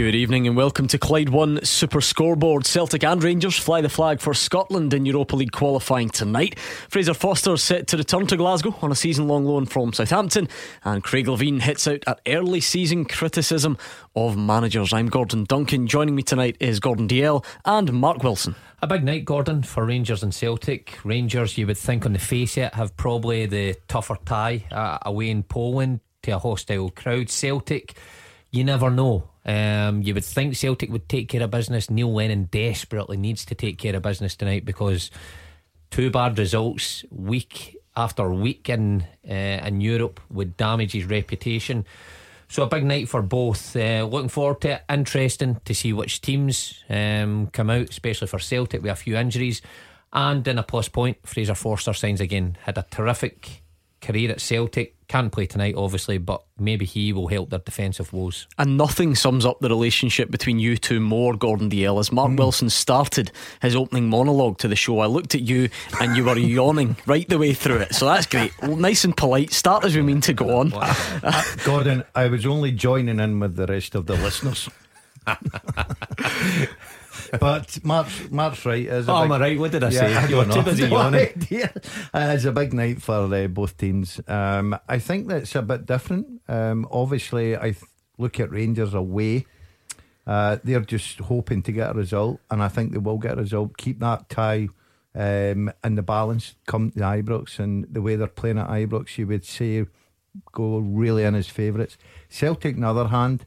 Good evening and welcome to Clyde One Super Scoreboard. Celtic and Rangers fly the flag for Scotland in Europa League qualifying tonight. Fraser Forster set to return to Glasgow on a season long loan from Southampton, and Craig Levein hits out at early season criticism of managers. I'm Gordon Duncan. Joining me tonight is Gordon Dalziel and Mark Wilson. A big night, Gordon, for Rangers and Celtic. Rangers, you would think on the face it, have probably the tougher tie uh, away in Poland to a hostile crowd. Celtic, you never know. Um, you would think Celtic would take care of business. Neil Lennon desperately needs to take care of business tonight because two bad results week after week in uh, in Europe would damage his reputation. So a big night for both. Uh, looking forward to it. Interesting to see which teams um, come out, especially for Celtic with a few injuries. And in a plus point, Fraser Forster signs again. Had a terrific career at Celtic. Can't play tonight, obviously, but maybe he will help their defensive woes. And nothing sums up the relationship between you two more, Gordon Dalziel. As Mark mm. Wilson started his opening monologue to the show, I looked at you and you were yawning right the way through it. So that's great. Well, nice and polite. Start as we mean to go on. Wow. Gordon, I was only joining in with the rest of the listeners. but Mark's, Mark's right. Is oh, am I right? What did I yeah, say? You were too busy yawning. Uh, it's a big night for uh, both teams. Um, I think that's a bit different. Um, obviously, I th- look at Rangers away. Uh, they're just hoping to get a result, and I think they will get a result. Keep that tie um, in the balance come to Ibrox, and the way they're playing at Ibrox, you would say go really in his favourites. Celtic, on the other hand,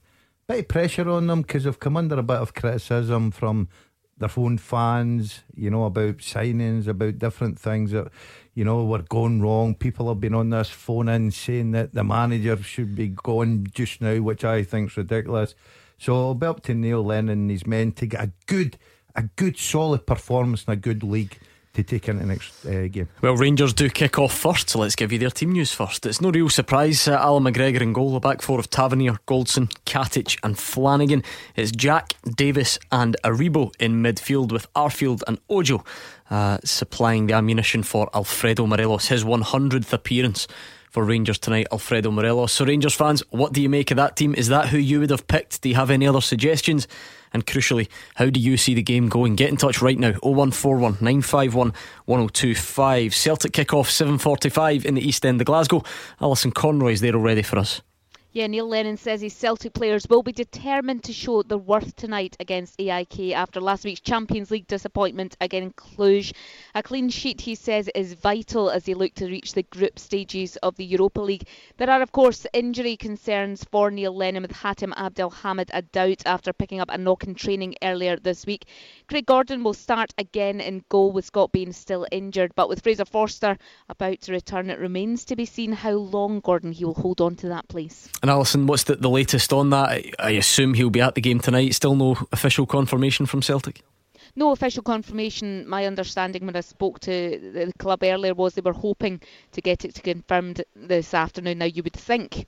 bit of pressure on them because they've come under a bit of criticism from their own fans, you know, about signings, about different things that, you know, were going wrong. People have been on this phone in saying that the manager should be gone just now, which I think is ridiculous. So it'll be up to Neil Lennon and his men to get a good, a good solid performance in a good league to take into the next uh, game. Well, Rangers do kick off first, so let's give you their team news first. It's no real surprise. Uh, Allan McGregor in goal, the back four of Tavernier, Goldson, Katic, and Flanagan. It's Jack, Davis, and Aribo in midfield with Arfield and Ojo uh, supplying the ammunition for Alfredo Morelos, his 100th appearance for Rangers tonight, Alfredo Morelos. So, Rangers fans, what do you make of that team? Is that who you would have picked? Do you have any other suggestions? And crucially, how do you see the game going? Get in touch right now 0141 951 1025. Celtic kick off 7.45 in the East End of Glasgow. Alison Conroy's there already for us. Yeah, Neil Lennon says his Celtic players will be determined to show their worth tonight against AIK after last week's Champions League disappointment against Cluj. A clean sheet, he says, is vital as they look to reach the group stages of the Europa League. There are, of course, injury concerns for Neil Lennon with Hatem Abd Elhamed a doubt after picking up a knock in training earlier this week. Craig Gordon will start again in goal with Scott Bain still injured, but with Fraser Forster about to return, it remains to be seen how long Gordon he will hold on to that place. And Alison, what's the, the latest on that? I assume he'll be at the game tonight. Still no official confirmation from Celtic? No official confirmation. My understanding when I spoke to the club earlier was they were hoping to get it confirmed this afternoon. Now, you would think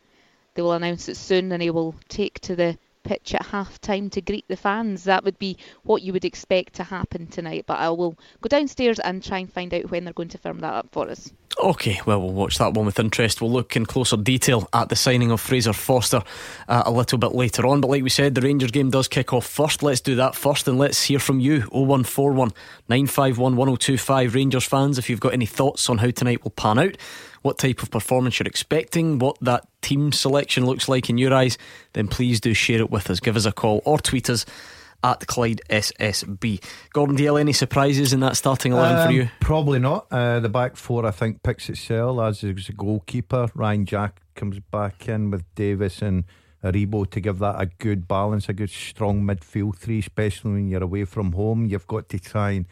they will announce it soon and he will take to the pitch at half time to greet the fans. That would be what you would expect to happen tonight. But I will go downstairs and try and find out when they're going to firm that up for us. Okay, well, we'll watch that one with interest. We'll look in closer detail at the signing of Fraser Forster uh, a little bit later on. But like we said, the Rangers game does kick off first. Let's do that first and let's hear from you 0141 951 1025. Rangers fans, if you've got any thoughts on how tonight will pan out what type of performance you're expecting, what that team selection looks like in your eyes, then please do share it with us. Give us a call or tweet us at Clyde SSB. Gordon Dalziel, any surprises in that starting 11 um, for you? Probably not. Uh, the back four, I think, picks itself as a goalkeeper. Ryan Jack comes back in with Davis and Aribo to give that a good balance, a good strong midfield three, especially when you're away from home. You've got to try and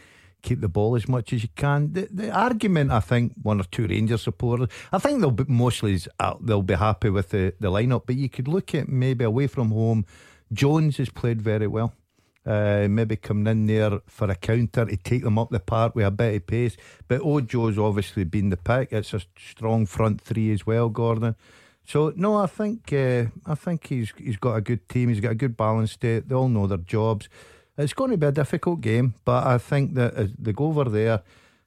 keep the ball as much as you can. The, the argument, I think, one or two Rangers supporters, I think they'll be mostly uh, they'll be happy with the, the lineup. But you could look at maybe away from home. Jones has played very well. Uh, maybe coming in there for a counter to take them up the park with a bit of pace. But Ojo's obviously been the pick. It's a strong front three as well, Gordon. So no, I think uh, I think he's he's got a good team. He's got a good balance it. They all know their jobs. It's going to be a difficult game, but I think that as they go over there,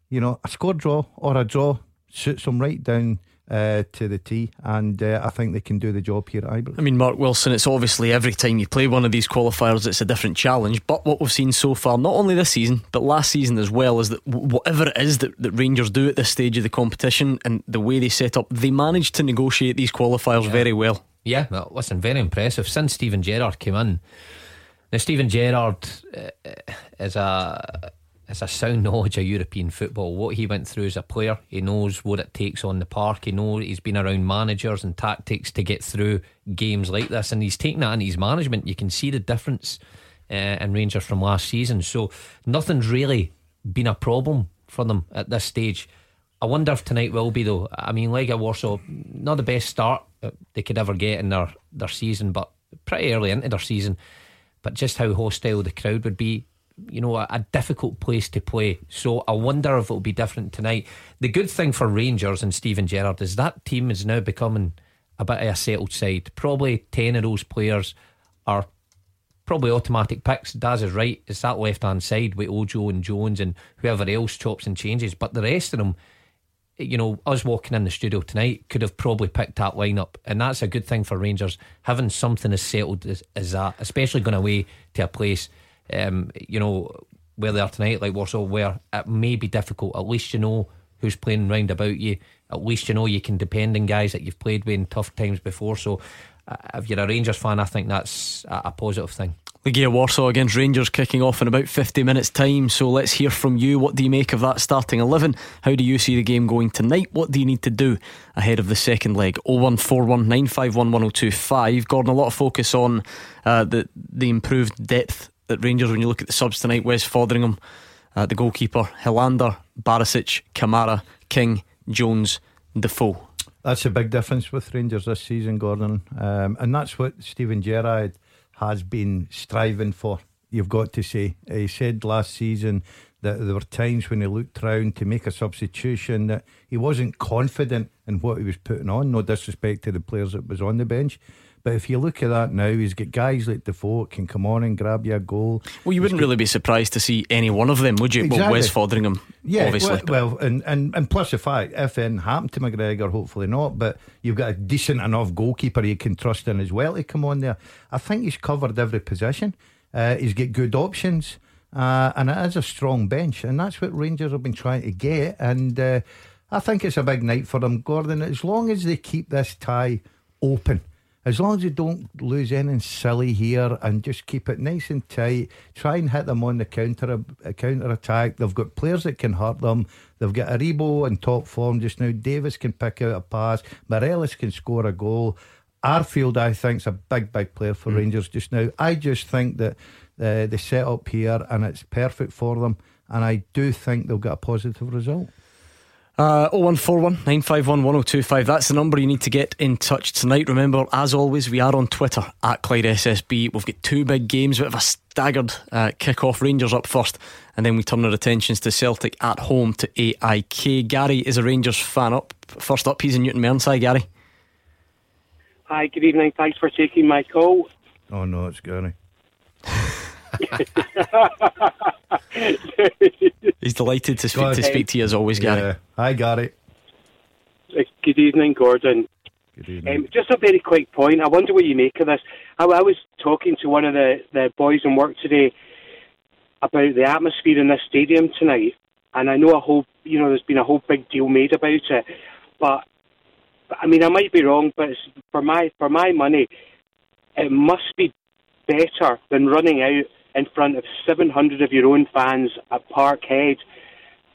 you know, a score draw or a draw suits them right down uh, to the tee, and uh, I think they can do the job here at Ibrox. I mean, Mark Wilson, it's obviously every time you play one of these qualifiers, it's a different challenge. But what we've seen so far, not only this season, but last season as well, is that whatever it is that, that Rangers do at this stage of the competition and the way they set up, they manage to negotiate these qualifiers yeah. very well. Yeah, well, listen, very impressive. Since Steven Gerrard came in, now Steven Gerrard uh, is a it's a sound knowledge of European football. What he went through as a player, he knows what it takes on the park. He knows he's been around managers and tactics to get through games like this, and he's taken that in his management. You can see the difference uh, in Rangers from last season. So nothing's really been a problem for them at this stage. I wonder if tonight will be though. I mean, Legia Warsaw, not the best start they could ever get in their their season, but pretty early into their season. But just how hostile the crowd would be you know, a, a, difficult place to play. So I wonder if it'll be different tonight. The good thing for Rangers and Steven Gerrard is that team is now becoming a bit of a settled side. Probably 10 of those players are probably automatic picks. Daz is right. It's that left hand side with Ojo and Jones and whoever else chops and changes. But the rest of them, you know, us walking in the studio tonight could have probably picked that lineup. And that's a good thing for Rangers, having something as settled as, as that, especially going away to a place um, you know, where they are tonight, like Warsaw, where it may be difficult. At least you know who's playing round about you. At least you know you can depend on guys that you've played with in tough times before. So, uh, if you're a Rangers fan, I think that's a, a positive thing. Legia Warsaw against Rangers kicking off in about 50 minutes' time. So let's hear from you. What do you make of that starting 11? How do you see the game going tonight? What do you need to do ahead of the second leg? 0141 951 1025. Gordon, a lot of focus on uh, the, the improved depth at Rangers when you look at the subs tonight Wes Foderingham, uh, the goalkeeper, Helander, Barisic, Kamara, King, Jones, Defoe. That's a big difference with Rangers this season, Gordon. Um, and that's what Steven Gerrard has been striving for, you've got to say. He said last season that there were times when he looked round to make a substitution that he wasn't confident in what he was putting on. No disrespect to the players that was on the bench. But if you look at that now, he's got guys like Defoe can come on and grab you a goal. Well, you wouldn't got, really be surprised to see any one of them, would you? Exactly. Well, Wes Foderingham, yeah, obviously. Well, well, and, and, and plus the fact, if anything happened to McGregor, hopefully not, but you've got a decent enough goalkeeper you can trust in as well to come on there. I think he's covered every position. Uh, he's got good options. Uh, and it is a strong bench, and that's what Rangers have been trying to get. And uh, I think it's a big night for them, Gordon. As long as they keep this tie open, as long as you don't lose anything silly here and just keep it nice and tight, try and hit them on the counter a counter attack. They've got players that can hurt them. They've got Aribo in top form just now. Davis can pick out a pass. Morelos can score a goal. Arfield, I think, is a big, big player for mm. Rangers just now. I just think that uh, they set up here and it's perfect for them. And I do think they'll get a positive result. Uh, 0141 951 1025. That's the number you need to get in touch tonight. Remember, as always, we are on Twitter at Clyde SSB. We've got two big games, bit of a staggered uh, kick-off. Rangers up first, and then we turn our attentions to Celtic at home to AIK. Gary is a Rangers fan. Up first up, he's in Newton Mernside. Gary. Hi, good evening. Thanks for taking my call. Oh no, it's Gary. He's delighted to speak, to speak to you as always, Gary. Yeah. Hi, Gary. Good evening, Gordon. Good evening. Um, just a very quick point. I wonder what you make of this. I, I was talking to one of the, the boys in work today about the atmosphere in this stadium tonight, and I know a whole, you know, there's been a whole big deal made about it, but I mean, I might be wrong, but for my for my money, it must be better than running out in front of 700 of your own fans at Parkhead.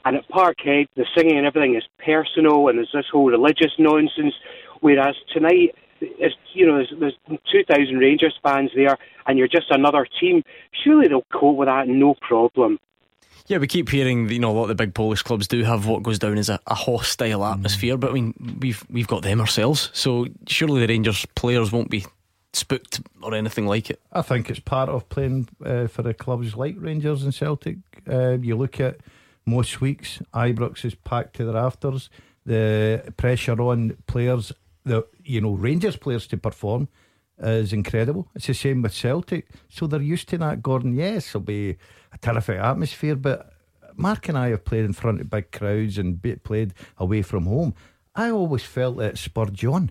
And at Parkhead, the singing and everything is personal, and there's this whole religious nonsense. Whereas tonight, it's, you know, there's, there's 2,000 Rangers fans there, and you're just another team. Surely they'll cope with that, no problem. Yeah, we keep hearing, you know, a lot of the big Polish clubs do have what goes down as a, a hostile mm-hmm. atmosphere, but I mean, we've we've got them ourselves, so surely the Rangers players won't be spooked or anything like it. I think it's part of playing uh, for the clubs like Rangers and Celtic. Uh, you look at most weeks, Ibrox is packed to the rafters. The pressure on players the you know Rangers players to perform is incredible. It's the same with Celtic, so they're used to that. Gordon, yes, it'll be a terrific atmosphere, but Mark and I have played in front of big crowds and played away from home. I always felt that spurred on.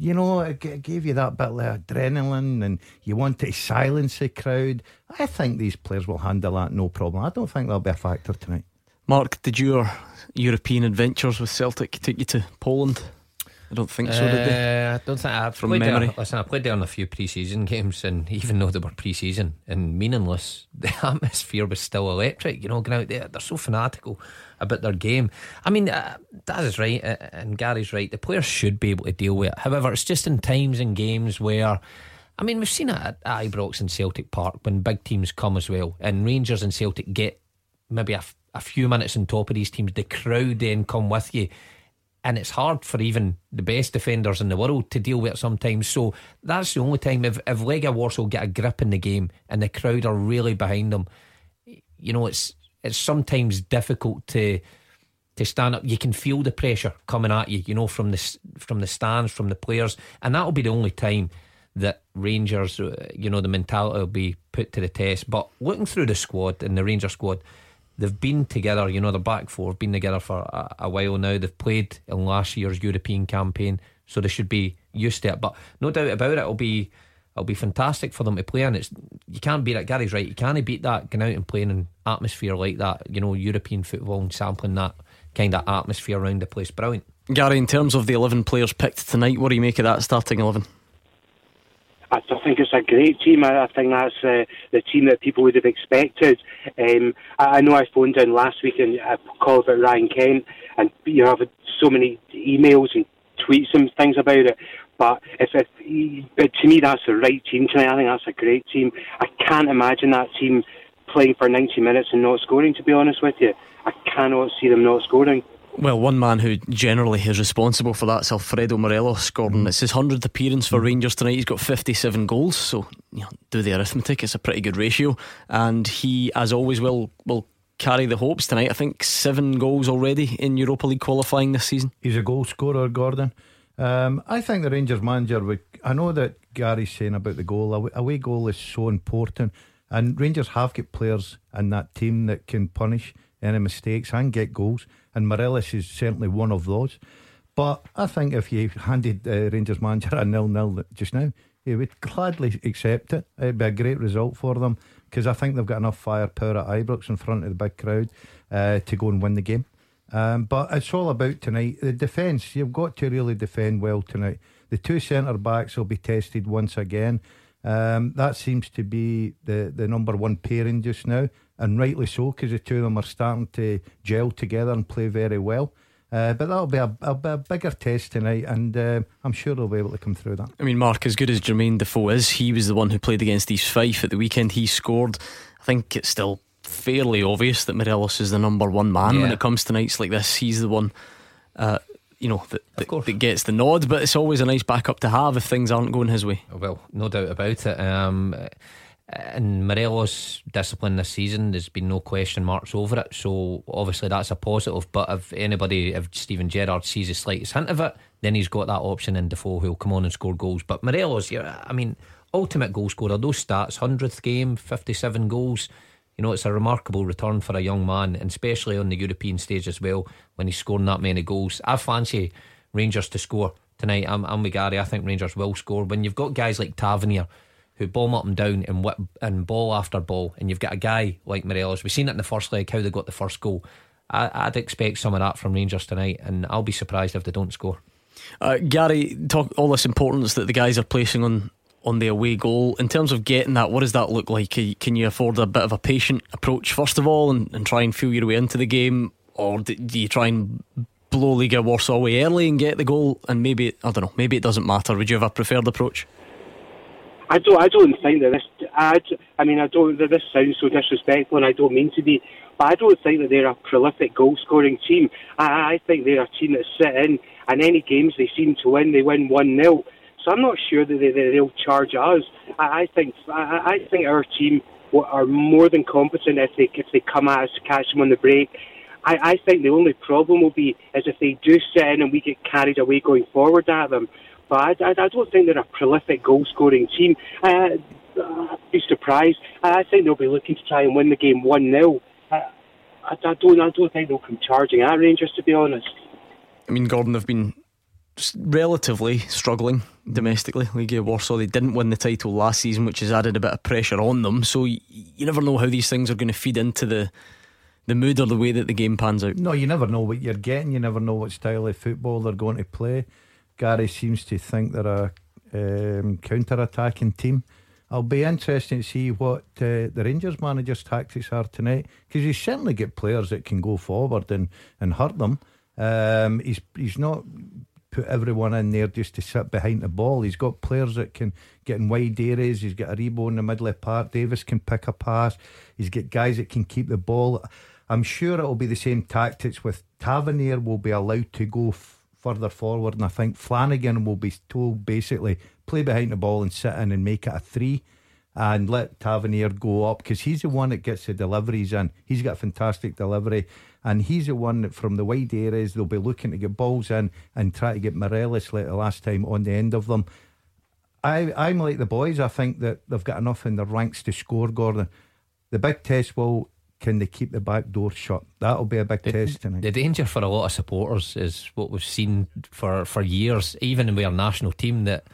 You know, it gave you that bit of adrenaline and you want to silence the crowd. I think these players will handle that no problem. I don't think that'll be a factor tonight. Mark, did your European adventures with Celtic take you to Poland? I don't think so, did they? Uh, I don't think I've From played memory. There, listen, I played there in a few pre-season games, and even though they were pre-season and meaningless, the atmosphere was still electric. You know, going out there, they're so fanatical about their game. I mean, uh, that is right, uh, and Gary's right. The players should be able to deal with it. However, it's just in times and games where. I mean, we've seen it at Ibrox and Celtic Park when big teams come as well, and Rangers and Celtic get maybe a, f- a few minutes on top of these teams. The crowd then come with you and it's hard for even the best defenders in the world to deal with it sometimes. So that's the only time if if Legia Warsaw get a grip in the game and the crowd are really behind them, you know, it's it's sometimes difficult to to stand up. You can feel the pressure coming at you, you know, from the from the stands, from the players, and that'll be the only time that Rangers, uh, you know, the mentality will be put to the test. But looking through the squad and the Ranger squad they've been together, you know, the back four have been together for a, a, while now. They've played in last year's European campaign, so they should be used to it. But no doubt about it, it'll be it'll be fantastic for them to play. And it's you can't beat it. Gary's right. You can't beat that going out and playing in atmosphere like that. You know, European football and sampling that kind of atmosphere around the place. Brilliant. Gary, in terms of the eleven players picked tonight, what do you make of that starting eleven? I think it's a great team. I, think that's uh, the team that people would have expected. Um, I, I, know I phoned in last week and I called about Ryan Kent, and you know I've had so many emails and tweets and things about it. But if, if but to me that's the right team tonight. I think that's a great team. I can't imagine that team playing for 90 minutes and not scoring. To be honest with you, I cannot see them not scoring. Well, one man who generally is responsible for that is Alfredo Morelos. Gordon, mm. it's his 100th appearance for Rangers tonight. He's got 57 goals, so you know, do the arithmetic. It's a pretty good ratio. And he, as always, will will carry the hopes tonight. I think seven goals already in Europa League qualifying this season. He's a goal scorer, Gordon. Um, I think the Rangers manager would. I know that Gary's saying about the goal. A away goal is so important, and Rangers have got players in that team that can punish any mistakes and get goals. And Morelos is certainly one of those. But I think if you handed uh, Rangers manager a nil nil just now, he would gladly accept it. It'd be a great result for them because I think they've got enough firepower at Ibrox in front of the big crowd uh, to go and win the game. Um, but it's all about tonight. The defence, you've got to really defend well tonight. The two centre backs will be tested once again. Um, that seems to be the, the number one pairing just now and rightly so because the two of them are starting to gel together and play very well. Uh, but that'll be a, a, a, bigger test tonight, and uh, I'm sure they'll be able to come through that. I mean, Mark, as good as Jermaine Defoe is, he was the one who played against East Fife at the weekend. He scored. I think it's still fairly obvious that Morelos is the number one man yeah. when it comes to nights like this. He's the one, uh, you know, that, that, that, gets the nod. But it's always a nice backup to have if things aren't going his way. Well, no doubt about it. Um, and Morelos' discipline this season, there's been no question marks over it. So obviously that's a positive. But if anybody, if Steven Gerrard sees the slightest hint of it, then he's got that option in Defoe who'll come on and score goals. But Morelos, yeah, I mean, ultimate goal scorer. Those stats, hundredth game, fifty-seven goals. You know, it's a remarkable return for a young man, and especially on the European stage as well when he's scoring that many goals. I fancy Rangers to score tonight. I'm, I'm with Gary. I think Rangers will score when you've got guys like Tavernier who bomb up and down and whip and ball after ball, and you've got a guy like Morelos. We've seen it in the first leg how they got the first goal. I, would expect some of that from Rangers tonight, and I'll be surprised if they don't score. Uh, Gary, talk all this importance that the guys are placing on on the away goal. In terms of getting that, what does that look like? Can you afford a bit of a patient approach first of all, and, and try and feel your way into the game, or do you try and blow Legia Warsaw away early and get the goal? And maybe I don't know, maybe it doesn't matter. Would you have a preferred approach? I don't. I don't think that this. I, I mean, I don't. This sounds so disrespectful, and I don't mean to be. But I don't think that they're a prolific goal-scoring team. I, I think they're a team that sit in, and any games they seem to win, they win one 0 So I'm not sure that they, they, will charge us. I, I think. I, I think our team are more than competent if they if they come at us to catch them on the break. I, I think the only problem will be is if they do sit in and we get carried away going forward at them. but I, I, I don't think they're a prolific goal scoring team. Uh, I'd be surprised. I think they'll be looking to try and win the game 1 0. I, I, I, don't, I don't think they'll come charging at Rangers, to be honest. I mean, Gordon they've been relatively struggling domestically. Legia Warsaw, they didn't win the title last season, which has added a bit of pressure on them. So you, you never know how these things are going to feed into the the mood or the way that the game pans out. No, you never know what you're getting. You never know what style of football they're going to play. Gary seems to think they're a um, counter-attacking team. I'll be interested to see what uh, the Rangers manager's tactics are tonight because he's certainly got players that can go forward and, and hurt them. Um, he's he's not put everyone in there just to sit behind the ball. He's got players that can get in wide areas. He's got Aribo in the middle of the park. Davis can pick a pass. He's got guys that can keep the ball. I'm sure it'll be the same tactics with Tavernier will be allowed to go f- further forward, and I think Flanagan will be told basically play behind the ball and sit in and make it a three. And let Tavernier go up because he's the one that gets the deliveries in. He's got fantastic delivery and he's the one that from the wide areas they'll be looking to get balls in and try to get Morelos like the last time on the end of them. I, I'm like the boys. I think that they've got enough in their ranks to score, Gordon. The big test will can they keep the back door shut? That'll be a big the, test tonight. The danger for a lot of supporters is what we've seen for, for years, even with our national team, that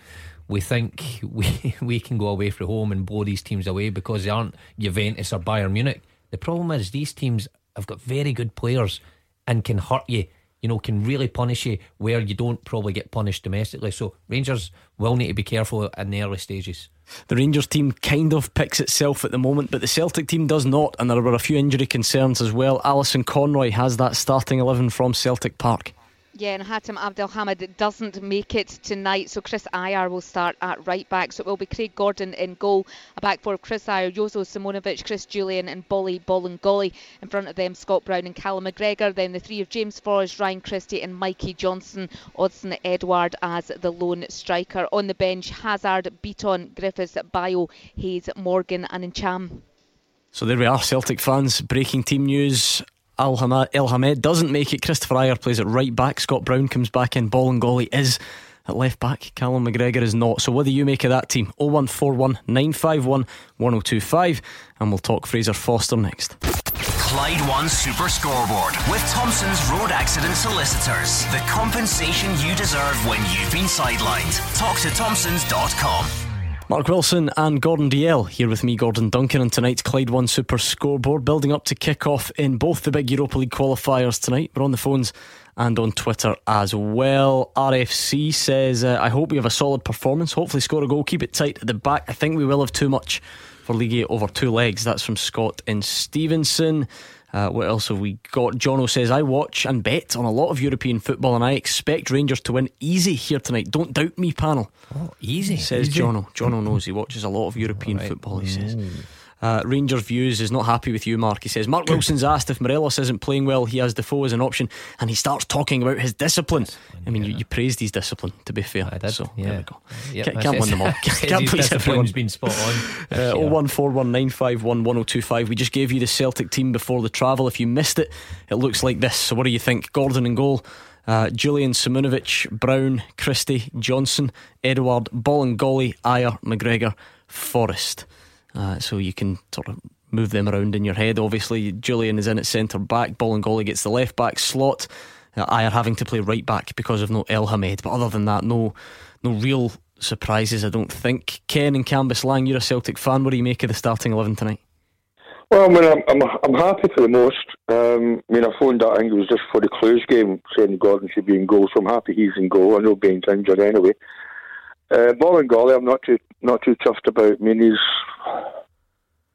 we think we we can go away from home and blow these teams away because they aren't Juventus or Bayern Munich. The problem is these teams have got very good players and can hurt you. You know, can really punish you where you don't probably get punished domestically. So Rangers will need to be careful in the early stages. The Rangers team kind of picks itself at the moment, but the Celtic team does not, and there were a few injury concerns as well. Alison Conroy has that starting 11 from Celtic Park. Yeah, and Hatem Abd Elhamed doesn't make it tonight, so Kris Ajer will start at right back. So it will be Craig Gordon in goal, a back four of Kris Ajer, Jozo Simunovic, Chris Jullien, and Bolly Bolingoli. In front of them, Scott Brown and Callum McGregor. Then the three of James Forrest, Ryan Christie, and Mikey Johnston. Odsonne Edouard as the lone striker. On the bench, Hazard, Bitton, Griffiths, Bayo, Hayes, Morgan, and Ntcham. So there we are, Celtic fans. Breaking team news. Al Elhamed doesn't make it. Kristoffer Ajer plays at right back. Scott Brown comes back in. Bolingoli is at left back. Callum McGregor is not. So what do you make of that team? 0141 951 1025. And we'll talk Fraser Forster next. Clyde One Super Scoreboard with Thompson's Road Accident Solicitors. The compensation you deserve when you've been sidelined. Talk to Thompsons.com. Mark Wilson and Gordon Dalziel here with me, Gordon Duncan, on tonight's Clyde One Super Scoreboard, building up to kick off in both the big Europa League qualifiers tonight. We're on the phones and on Twitter as well. RFC says, uh, I hope we have a solid performance. Hopefully, score a goal, keep it tight at the back. I think we will have too much for Legia over two legs. That's from Scott in Stevenston. Uh, what else have we got? Jono says, I watch and bet on a lot of European football and I expect Rangers to win easy here tonight. Don't doubt me, panel. Oh, easy. Says easy. Jono. Jono knows he watches a lot of European right. football, he says. Uh, Rangers Views is not happy with you, Mark. He says Mark Wilson's asked if Morelos isn't playing well, he has Defoe as an option, and he starts talking about his discipline. I mean, yeah. you, you, praised his discipline, to be fair. I did. So yeah. there we go. Yep, can't, can't win them all. can't please everyone. been spot on. Uh, 01419511025. We just gave you the Celtic team before the travel. If you missed it, it looks like this. So what do you think? Gordon and goal. Uh, Jullien Simunovic, Brown, Christie, Johnston, Edouard, Bolingoli, Ajer, McGregor, Forrest. Uh, so you can sort of move them around in your head. Obviously, Jullien is in at centre back. Bolingoli gets the left back slot. Uh, Ajer having to play right back because of no Elhamed. But other than that, no, no real surprises. I don't think. Ken and Cambuslang, you're a Celtic fan. What do you make of the starting eleven tonight? Well, I mean, I'm, I'm, I'm happy for the most. Um, I mean, I phoned that, I think it was just for the Cluj game, saying Gordon should be in goal, so I'm happy he's in goal. I know Bain's injured anyway. Uh, Bolingoli, I'm not too not too chuffed about. I mean, he's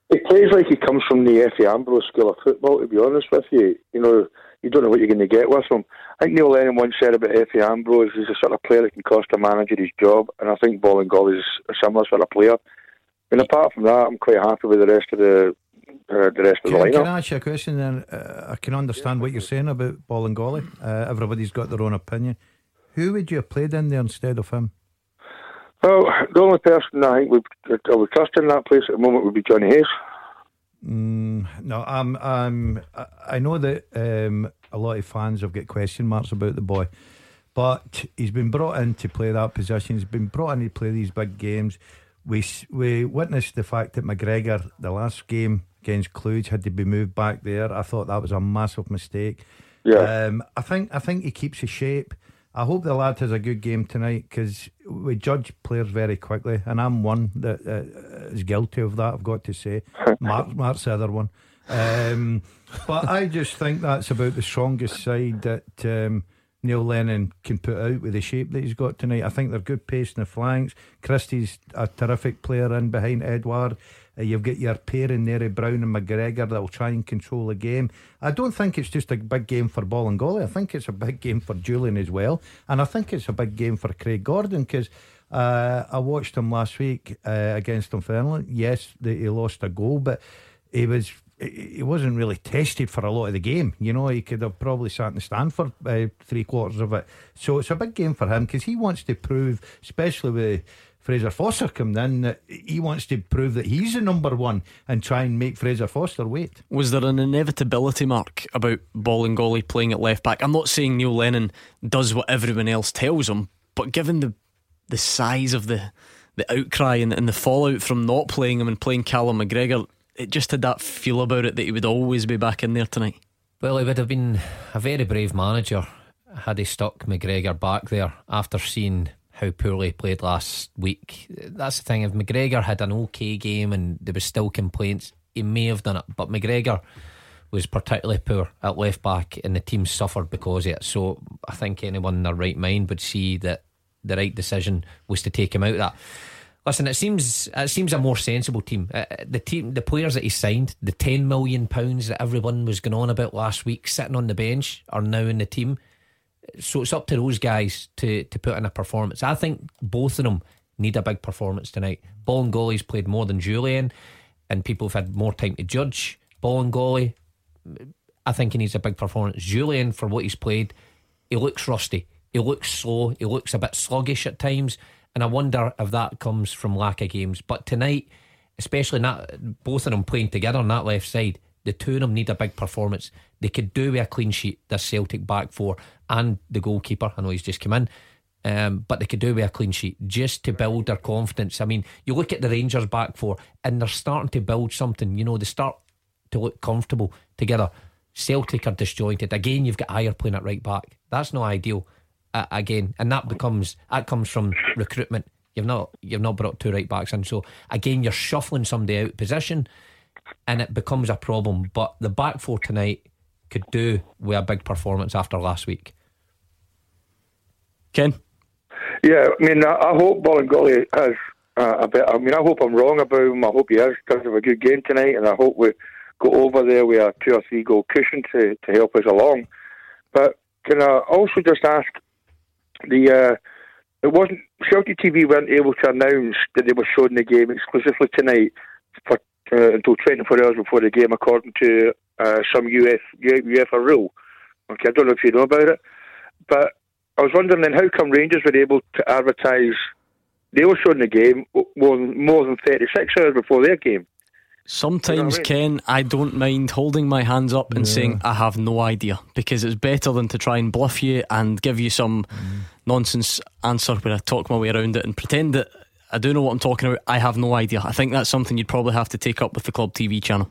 he plays like he comes from the Efe Ambrose school of football. To be honest with you, you know, you don't know what you're going to get with him. I think Neil Lennon once said about Efe Ambrose, he's a sort of player that can cost a manager his job, and I think Bolingoli is a similar sort of player. And apart from that, I'm quite happy with the rest of the uh, the rest of can, the lineup. Can I ask you a question? Then uh, I can understand what you're saying about Bolingoli. Uh, everybody's got their own opinion. Who would you have played in there instead of him? Well, the only person I think would, I would trust in that place at the moment would be Johnny Hayes. Mm, no, I'm, I'm, I know that um, a lot of fans have got question marks about the boy, But he's been brought in to play that position. He's been brought in to play these big games. We we witnessed the fact that McGregor, the last game against Cluj, had to be moved back there. I thought that was a massive mistake. Yeah. Um, I think I think he keeps his shape. I hope the lad has a good game tonight because we judge players very quickly, and I'm one that uh, is guilty of that. I've got to say, Mark, Mark's the other one. Um, but I just think that's about the strongest side that um, Neil Lennon can put out with the shape that he's got tonight. I think they're good pace in the flanks. Christie's a terrific player in behind Edouard. Uh, you've got your pairing there, Brown and McGregor, that will try and control the game. I don't think it's just a big game for Bolingoli. I think it's a big game for Jullien as well. And I think it's a big game for Craig Gordon because uh, I watched him last week uh, against Dunfermline. Yes, the, he lost a goal, but he was he wasn't really tested for a lot of the game. You know, he could have probably sat in the stand for uh, three quarters of it. So it's a big game for him because he wants to prove, especially with Fraser Forster coming in, that he wants to prove that he's the number one and try and make Fraser Forster wait. Was there an inevitability mark about Bolingoli playing at left back? I'm not saying Neil Lennon does what everyone else tells him, but given the the size of the the outcry and, and the fallout from not playing him and playing Callum McGregor, it just had that feel about it that he would always be back in there tonight. Well, he would have been a very brave manager had he stuck McGregor back there after seeing how poorly he played last week. That's the thing. If McGregor had an okay game and there was still complaints, he may have done it. But McGregor was particularly poor at left back, and the team suffered because of it. So I think anyone in their right mind would see that the right decision was to take him out. Of that. Listen, it seems it seems a more sensible team. Uh, the team, the players that he signed, the ten million pounds that everyone was going on about last week, sitting on the bench, are now in the team. So it's up to those guys to to put in a performance. I think both of them need a big performance tonight. Bolingoli's played more than Jullien, and people have had more time to judge Bolingoli. I think he needs a big performance. Jullien, for what he's played, he looks rusty. He looks slow. He looks a bit sluggish at times. And I wonder if that comes from lack of games. But tonight, especially not both of them playing together on that left side, the two of them need a big performance. They could do with a clean sheet, the Celtic back four and the goalkeeper. I know he's just come in. Um, but they could do with a clean sheet just to build their confidence. I mean, you look at the Rangers back four and they're starting to build something. You know, they start to look comfortable together. Celtic are disjointed. Again, you've got Ajer playing at right back. That's not ideal uh, again, and that becomes that comes from recruitment. You've not you've not brought two right backs in, so again you're shuffling somebody out position, and it becomes a problem. But the back four tonight could do with a big performance after last week. Ken, Yeah, I mean, I, I hope Bolingoli has uh, a bit. I mean, I hope I'm wrong about him. I hope he has because of a good game tonight, and I hope we go over there with a two or three goal cushion to, to help us along. But can I also just ask the? Uh, it wasn't Celtic TV weren't able to announce that they were showing the game exclusively tonight for uh, until 24 hours before the game, according to uh, some UF, UEFA rule. Okay, I don't know if you know about it, but I was wondering then how come Rangers were able to advertise they were showing the game more than, more than 36 hours before their game. Sometimes, I mean? Ken, I don't mind holding my hands up and saying I have no idea because it's better than to try and bluff you and give you some nonsense answer where I talk my way around it and pretend that I do know what I'm talking about. I have no idea. I think that's something you'd probably have to take up with the club TV channel.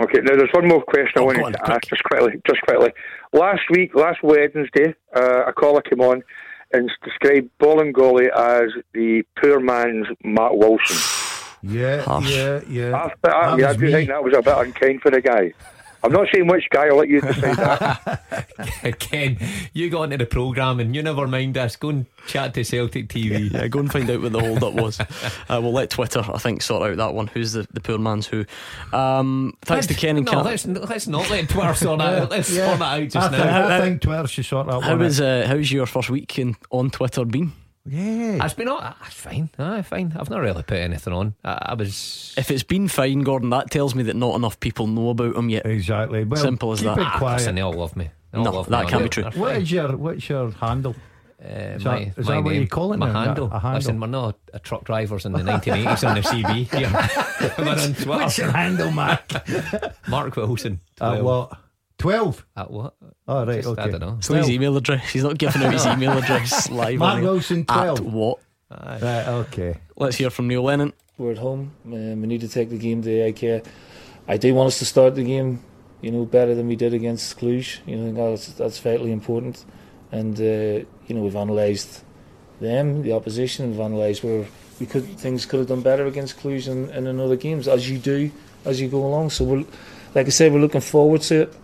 Okay, now there's one more question I Oh, wanted on, to quick. ask just quickly. Just quickly. Last week, last Wednesday, uh, a caller came on and described Bolingoli as the poor man's Matt Wilson. Yeah, Harsh. yeah, yeah. I, I, yeah, I do me. think that was a bit unkind for the guy. I'm not saying which guy. I'll let you decide that. Ken, you got into the programme and you never mind us. Go and chat to Celtic TV. Yeah, go and find out what the hold up was. Uh, we'll let Twitter, I think, sort out that one. Who's the, the poor man's who? Um, thanks to Ken and no, Kat. let's, let's not let Twitter sort that out. Let's Yeah. sort that out I just think, now. I think Twitter should sort that How one was out. uh, how's your first week in, on Twitter been? Yeah. It's been all, ah, fine. Ah, fine. I've not really put anything on. I, I was. If it's been fine, Gordon, that tells me that not enough people know about him yet. Exactly. Well, Simple as that. It Ah, quiet. listen, they all love me. They all No, love that me can't be true. They're What fine. is your what's your handle? Uh, Is my, that- is my that what you call it My now? handle. A handle? Listen, we're not a truck drivers in the 1980s on the CB. Here. we're on Twitter. What's your handle, Mark? Mark Wilson. uh, 12. What? 12. At what? Oh, right, Just, okay. I don't know. It's not his email address. He's not giving out his email address live. Mark on here. Wilson, At 12. what? Right, okay. Let's hear from Neil Lennon. We're at home. Um, we need to take the game to AIK. I do want us to start the game, you know, better than we did against Cluj. You know, that's that's vitally important. And uh, you know, we've analysed them, the opposition. We've analysed where we could things could have done better against Cluj and, and in other games, as you do as you go along. So we're, like I said, we're looking forward to it.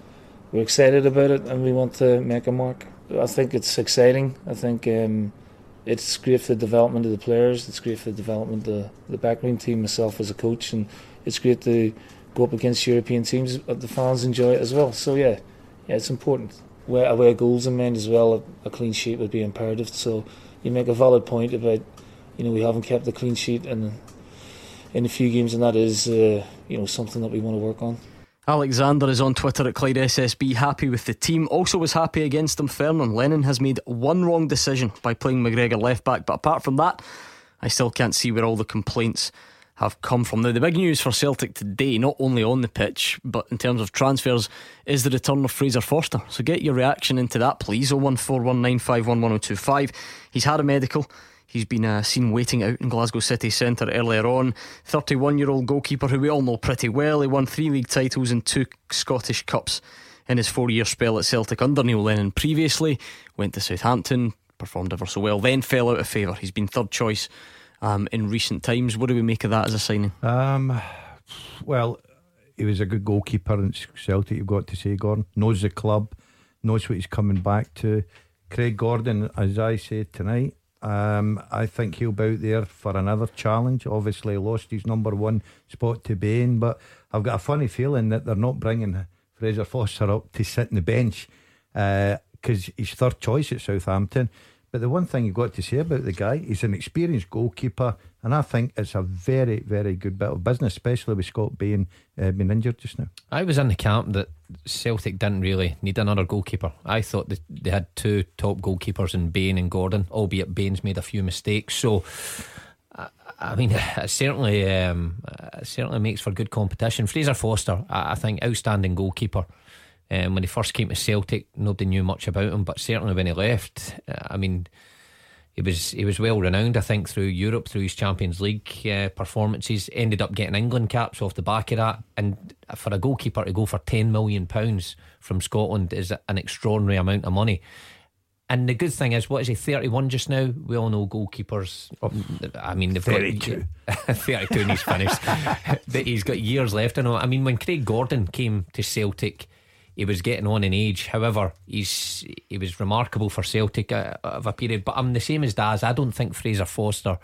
We're excited about it, and we want to make a mark. I think it's exciting. I think. Um, it's great for the development of the players. It's great for the development of the, backroom team, myself as a coach, and it's great to go up against European teams. The fans enjoy it as well. So yeah, yeah, it's important. Where away goals in mind as well, a, clean sheet would be imperative. So you make a valid point about, you know, we haven't kept the clean sheet in in a few games, and that is, uh, you know, something that we want to work on. Alexander is on Twitter at Clyde SSB, happy with the team. Also was happy against Dunfermline. Lennon has made one wrong decision by playing McGregor left back, but apart from that, I still can't see where all the complaints have come from. Now, the big news for Celtic today, not only on the pitch, but in terms of transfers, is the return of Fraser Forster. So get your reaction into that, please. 01419511025. He's had a medical. He's been uh, seen waiting out in Glasgow City Centre earlier on. 31 year old goalkeeper who we all know pretty well. He won three league titles and two Scottish Cups in his four year spell at Celtic under Neil Lennon previously. Went to Southampton, performed ever so well, then fell out of favour. He's been third choice um, in recent times. What do we make of that as a signing? Um, well, he was a good goalkeeper in Celtic, you've got to say, Gordon. Knows the club, knows what he's coming back to. Craig Gordon, as I said tonight, um, I think he'll be out there for another challenge. Obviously, lost his number one spot to Bain, but I've got a funny feeling that they're not bringing Fraser Forster up to sit on the bench because uh, he's third choice at Southampton. But the one thing you've got to say about the guy, he's an experienced goalkeeper, and I think it's a very, very good bit of business, especially with Scott Bain uh, being injured just now. I was in the camp that Celtic didn't really need another goalkeeper. I thought that they had two top goalkeepers in Bain and Gordon, albeit Bain's made a few mistakes. So, I, I mean, it certainly, um, it certainly makes for good competition. Fraser Forster, I, I think, outstanding goalkeeper. Um, when he first came to Celtic, nobody knew much about him, but certainly when he left, I mean, he was he was well renowned. I think through Europe, through his Champions League uh, performances, ended up getting England caps off the back of that. And for a goalkeeper to go for ten million pounds from Scotland is an extraordinary amount of money. And the good thing is, what is he, 31 just now? We all know goalkeepers. I mean, they've 32. got 32 and he's finished. but he's got years left in him. I mean, when Craig Gordon came to Celtic, he was getting on in age. However, he's he was remarkable for Celtic uh, of a period. But I'm the same as Daz. I don't think Fraser Forster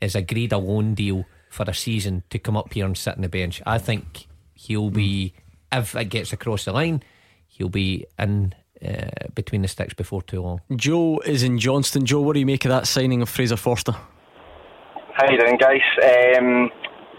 is agreed a loan deal for a season to come up here and sit on the bench. I think he'll be, if it gets across the line, he'll be in uh, between the sticks before too long. Joe is in Johnston. Joe, what do you make of that signing of Fraser Forster? How you doing, guys? Um,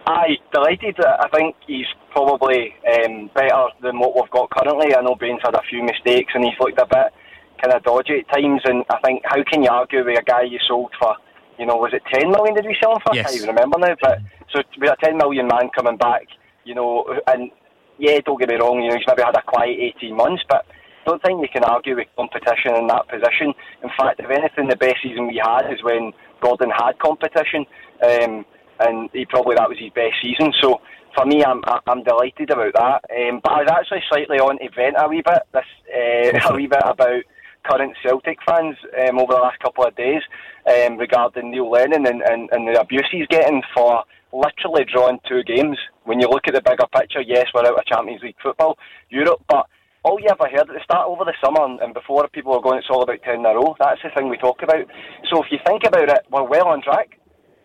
aye, delighted. I think he's probably um, better than what we've got currently. I know Bain's had a few mistakes and he's looked a bit kind of dodgy at times. And I think how can you argue with a guy you sold for, you know, was it 10 million? Did we sell him for? Yes. I can't even remember now. But so with a 10 million man coming back, you know, and yeah, don't get me wrong, you know, he's maybe had a quiet 18 months, but don't think you can argue with competition in that position. In fact, if anything, the best season we had is when Gordon had competition, um, and he probably that was his best season. So for me, I'm I'm delighted about that. Um, but I was actually slightly on to vent a wee bit this uh, a wee bit about current Celtic fans um, over the last couple of days um, regarding Neil Lennon and, and, and the abuse he's getting for literally drawing two games. When you look at the bigger picture, yes, we're out of Champions League football, Europe, but all you ever heard at the start over the summer and, before people were going, it's all about 10 in a row. That's the thing we talk about. So if you think about it, we're well on track.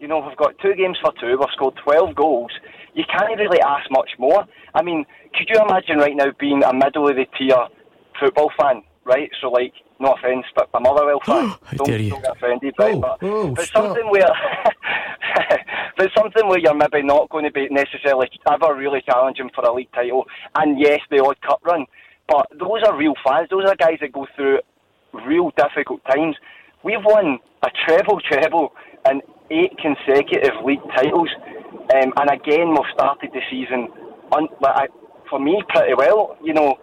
You know, we've got two games for two, we've scored 12 goals. You can't really ask much more. I mean, could you imagine right now being a middle of the tier football fan, right? So, like, no offence, but a Motherwell fan. How don't, dare you. don't get offended, right? Oh, but, oh, but stop. something where, but something where you're maybe not going to be necessarily ever really challenging for a league title, and yes, the odd cup run. But those are real fans. Those are guys that go through real difficult times. We've won a treble, treble, and eight consecutive league titles, um, and again we've started the season, un- I- for me, pretty well. You know,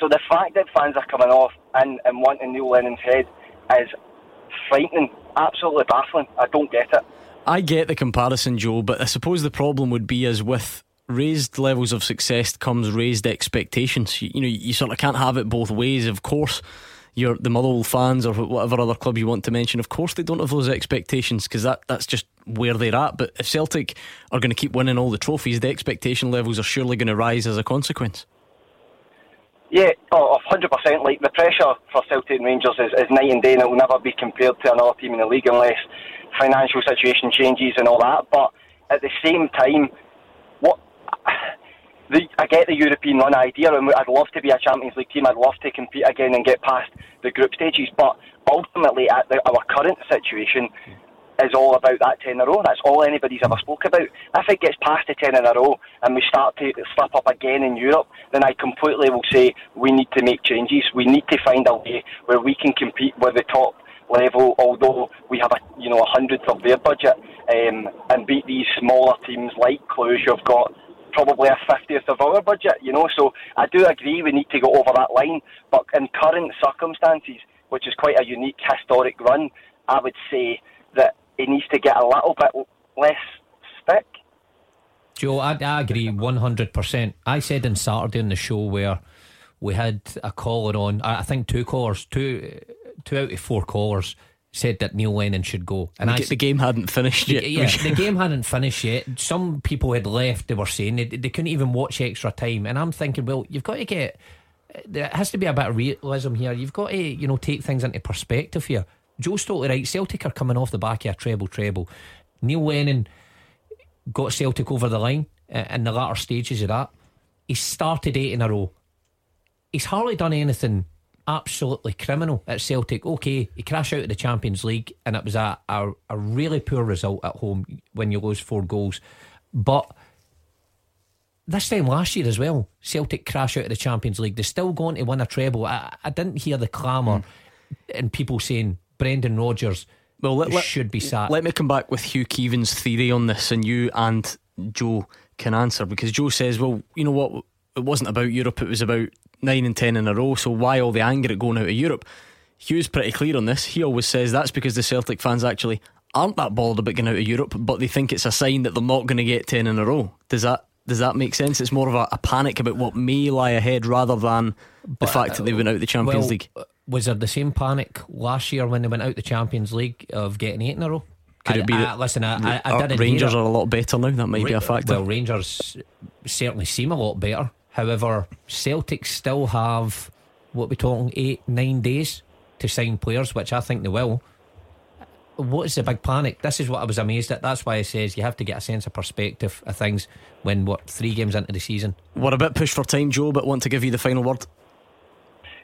So the fact that fans are coming off and, and wanting Neil Lennon's head is frightening, absolutely baffling. I don't get it. I get the comparison, Joe, but I suppose the problem would be as with raised levels of success comes raised expectations. You, you know, you sort of can't have it both ways. Of course, you're the Motherwell fans or whatever other club you want to mention. Of course, they don't have those expectations because that that's just where they're at. But if Celtic are going to keep winning all the trophies, the expectation levels are surely going to rise as a consequence. Yeah, oh, 100%. Like the pressure for Celtic and Rangers is, is night and day, and it will never be compared to another team in the league unless financial situation changes and all that. But at the same time, what the, I get the European run idea, and I'd love to be a Champions League team. I'd love to compete again and get past the group stages. But ultimately, at the, our current situation, is all about that 10 in a row. That's all anybody's ever spoke about. If it gets past the 10 in a row and we start to slip up again in Europe, then I completely will say we need to make changes. We need to find a way where we can compete with the top level, although we have a you know a hundredth of their budget, um, and beat these smaller teams like Cluj who've got probably a fiftieth of our budget. You know, so I do agree we need to go over that line, but in current circumstances, which is quite a unique historic run, I would say that he needs to get a little bit less stick. Joe, I, I agree 100%. I said on Saturday on the show where we had a caller on, I think two callers, two, two out of four callers said that Neil Lennon should go. And the, I, the game hadn't finished yet. Yeah, the game hadn't finished yet. Some people had left, they were saying they, they couldn't even watch extra time. And I'm thinking, well, you've got to get, there has to be a bit of realism here. You've got to, you know, take things into perspective here. Joe's totally right. Celtic are coming off the back of a treble treble. Neil Lennon got Celtic over the line uh, in the latter stages of that. He started eight in a row. He's hardly done anything absolutely criminal at Celtic. Okay, he crashed out of the Champions League and it was a, a, a really poor result at home when you lose four goals. But this time last year as well, Celtic crash out of the Champions League. They're still going to win a treble. I, I didn't hear the clamour mm. and people saying Brendan Rodgers well, let, let, should be sat. Let me come back with Hugh Keevins' theory on this, and you and Joe can answer because Joe says, well, you know what? It wasn't about Europe, it was about nine and ten in a row, so why all the anger at going out of Europe? Hugh's pretty clear on this. He always says that's because the Celtic fans actually aren't that bothered about getting out of Europe, but they think it's a sign that they're not going to get ten in a row. Does that does that make sense? It's more of a, a panic about what may lie ahead rather than the but, fact that they uh, went out the Champions well, League. Uh, was there the same panic last year when they went out the Champions League of getting eight in a row? Could I, it be? I, listen, I, I, uh, didn't. Rangers are a lot better now. That might Ra- be a factor. Well, Rangers certainly seem a lot better. However, Celtic still have what we're talking eight, nine days to sign players, which I think they will. What is the big panic? This is what I was amazed at. That's why I says you have to get a sense of perspective of things when what three games into the season. We're a bit pushed for time, Joe, but want to give you the final word.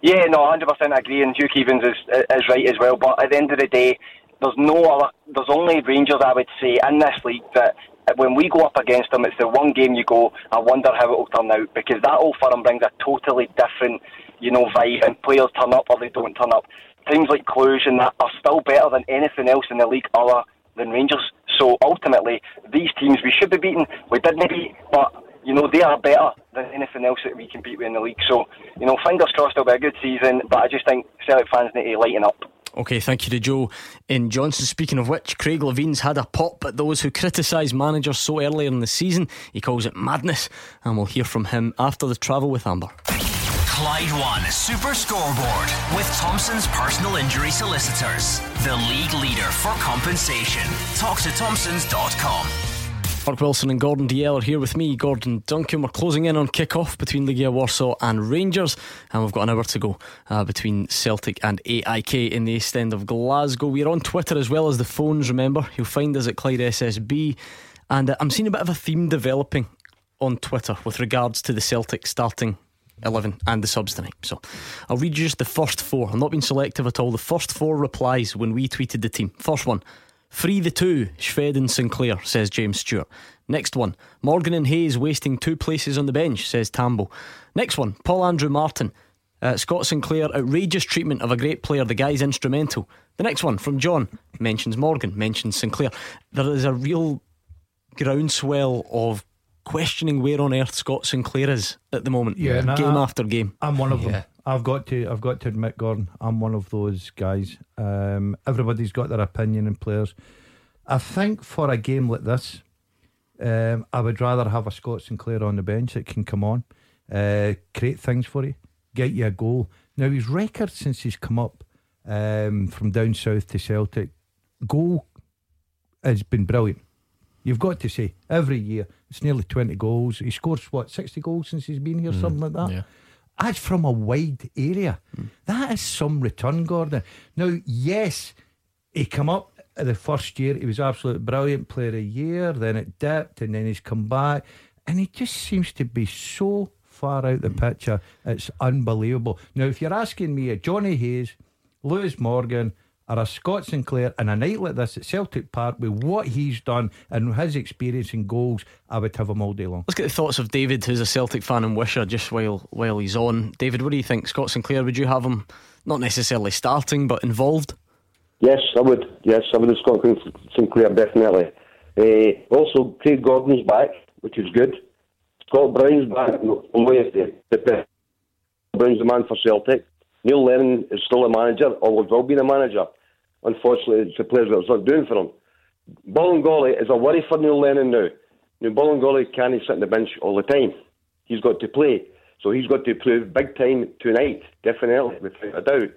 Yeah, no, hundred percent agree, and Hugh Keevins is is right as well. But at the end of the day, there's no other. There's only Rangers, I would say, in this league that Uh, when we go up against them, it's the one game you go. I wonder how it will turn out because that old firm brings a totally different, you know, vibe, and players turn up or they don't turn up. Teams like Cluj and that are still better than anything else in the league other than Rangers. So ultimately, these teams we should be beating. We didn't beat, but you know they are better than anything else that we compete with in the league. So you know, fingers crossed it'll be a good season. But I just think Celtic fans need to lighten up. Okay, thank you to Joe in Johnson. Speaking of which, Craig Levein's had a pop at those who criticise managers so early in the season. He calls it madness, and we'll hear from him after the travel with Amber. Clyde One Super Scoreboard with Thompson's personal injury solicitors, the league leader for compensation. Talk to Thompsons.com. Mark Wilson and Gordon Dalziel are here with me, Gordon Duncan. We're closing in on kick-off between Legia Warsaw and Rangers, and we've got an hour to go uh, between Celtic and AIK in the East End of Glasgow. We're on Twitter as well as the phones, remember. You'll find us at Clyde SSB. And uh, I'm seeing a bit of a theme developing on Twitter with regards to the Celtic starting 11 and the subs tonight. So I'll read you just the first four. I'm not being selective at all. The first four replies when we tweeted the team. First one Free the two, Shved and Sinclair, says James Stewart. Next one, Morgan and Hayes wasting two places on the bench, says Tambo. Next one, Paul Andrew Martin. Uh, Scott Sinclair, outrageous treatment of a great player. The guy's instrumental. The next one from John mentions Morgan, mentions Sinclair. There is a real groundswell of questioning where on earth Scott Sinclair is at the moment. Yeah, game nah, after game. I'm one of them. I've got to I've got to admit, Gordon, I'm one of those guys. Um, everybody's got their opinion in players. I think for a game like this, um, I would rather have a Scott Sinclair on the bench that can come on, uh, create things for you, get you a goal. Now his record since he's come up um, from down south to Celtic, goal has been brilliant. You've got to say every year it's nearly twenty goals. He scores what sixty goals since he's been here, something like that. yeah. That's from a wide area. Hmm. That is some return, Gordon. Now, yes, he come up the first year. He was absolutely brilliant player of the year. Then it dipped, and then he's come back, and he just seems to be so far out the hmm. picture. It's unbelievable. Now, if you're asking me, Johnny Hayes, Lewis Morgan, or a Scott Sinclair, in a night like this at Celtic Park with what he's done and his experience and goals, I would have him all day long. Let's get the thoughts of David, who's a Celtic fan and Wishaw, just while while he's on. David, what do you think? Scott Sinclair, would you have him not necessarily starting, but involved? Yes, I would. Yes, I would have Scott Sinclair, definitely. Uh, also, Craig Gordon's back, which is good. Scott Brown's back. No, only if the, the Brown's the man for Celtic. Neil Lennon is still a manager, always will be a manager. Unfortunately, it's the players that it's not doing for him. Bolingoli is a worry for Neil Lennon now. Now, Bolingoli can't sit on the bench all the time. He's got to play. So he's got to prove big time tonight, definitely, without a doubt.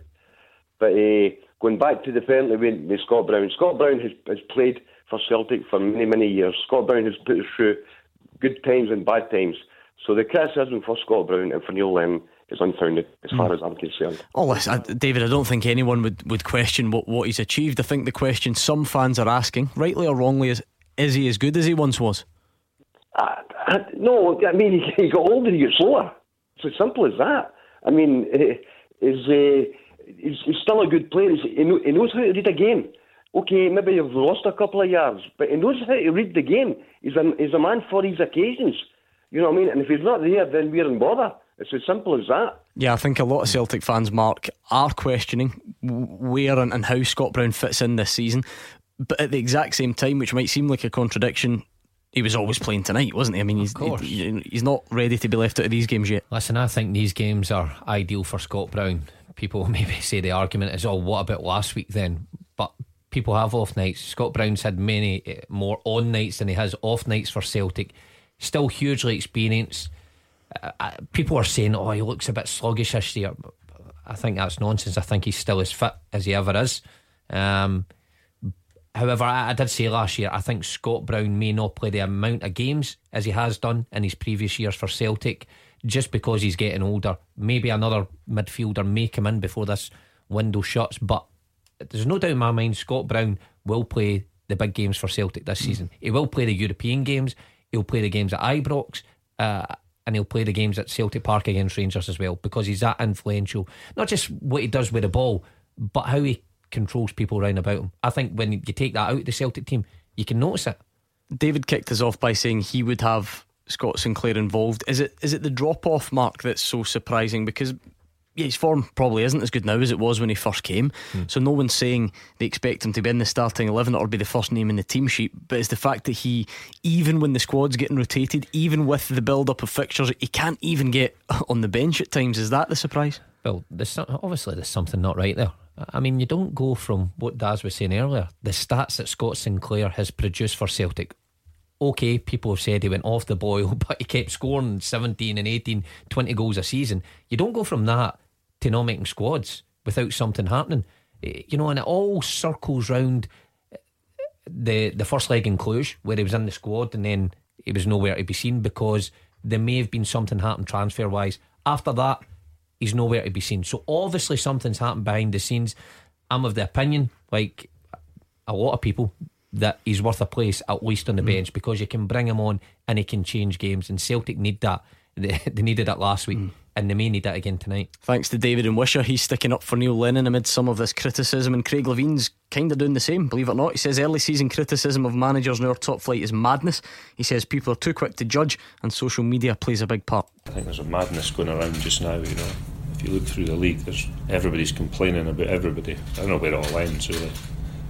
But uh, going back to the penalty with, with Scott Brown, Scott Brown has, has played for Celtic for many, many years. Scott Brown has put us through good times and bad times. So the criticism for Scott Brown and for Neil Lennon is unfounded, as far as I'm concerned. Oh, listen, I, David, I don't think anyone would, would question what, what he's achieved. I think the question some fans are asking, rightly or wrongly, is is he as good as he once was? Uh, I, no, I mean, he, he got older, he got slower. It's as simple as that. I mean, eh, is uh, he's, he's still a good player. He's, he, know, he knows how to read a game. Okay, maybe you've lost a couple of yards, but he knows how to read the game. He's a, he's a man for his occasions. You know what I mean? And if he's not there, then we're in bother. It's as simple as that. Yeah, I think a lot of Celtic fans, Mark, are questioning where and, and how Scott Brown fits in this season. But at the exact same time, which might seem like a contradiction, he was always playing tonight, wasn't he? I mean, he's, he, he's not ready to be left out of these games yet. Listen, I think these games are ideal for Scott Brown. People maybe say the argument is, oh, what about last week then? But people have off nights. Scott Brown's had many eh, more on nights than he has off nights for Celtic. Still hugely experienced. People are saying, oh, he looks a bit sluggish this year. I think that's nonsense. I think he's still as fit as he ever is. Um, however, I, I, did say last year, I think Scott Brown may not play the amount of games as he has done in his previous years for Celtic just because he's getting older. Maybe another midfielder may come in before this window shuts, but there's no doubt in my mind Scott Brown will play the big games for Celtic this season. He will play the European games, he'll play the games at Ibrox. Uh, and he'll play the games at Celtic Park against Rangers as well because he's that influential. Not just what he does with the ball, but how he controls people around about him. I think when you take that out of the Celtic team, you can notice it. David kicked us off by saying he would have Scott Sinclair involved. Is it is it the drop off mark that's so surprising? Because yeah, his form probably isn't as good now as it was when he first came. Hmm. So no one's saying they expect him to be in the starting eleven or be the first name in the team sheet. But it's the fact that he, even when the squad's getting rotated, even with the build up of fixtures, he can't even get on the bench at times. Is that the surprise? Well, there's obviously there's something not right there. I mean, you don't go from what Daz was saying earlier, the stats that Scott Sinclair has produced for Celtic. Okay, people have said he went off the boil, but he kept scoring 17 and 18, 20 goals a season. You don't go from that to not making squads without something happening. Eh, you know, and it all circles round eh, the the first leg in Cluj where he was in the squad and then he was nowhere to be seen because there may have been something happen transfer wise. After that, he's nowhere to be seen. So obviously something's happened behind the scenes. I'm of the opinion, like a lot of people, that he's worth a place at least on the mm. bench because you can bring him on and he can change games. And Celtic need that. They, they needed it last week. Mm and they may need that again tonight. Thanks to David and Wishaw, he's sticking up for Neil Lennon amid some of this criticism, and Craig Levein's kind of doing the same, believe it or not. He says early season criticism of managers in our top flight is madness. He says people are too quick to judge, and social media plays a big part. I think there's a madness going around just now, you know. If you look through the league, there's everybody's complaining about everybody. I don't know where it all ends, really.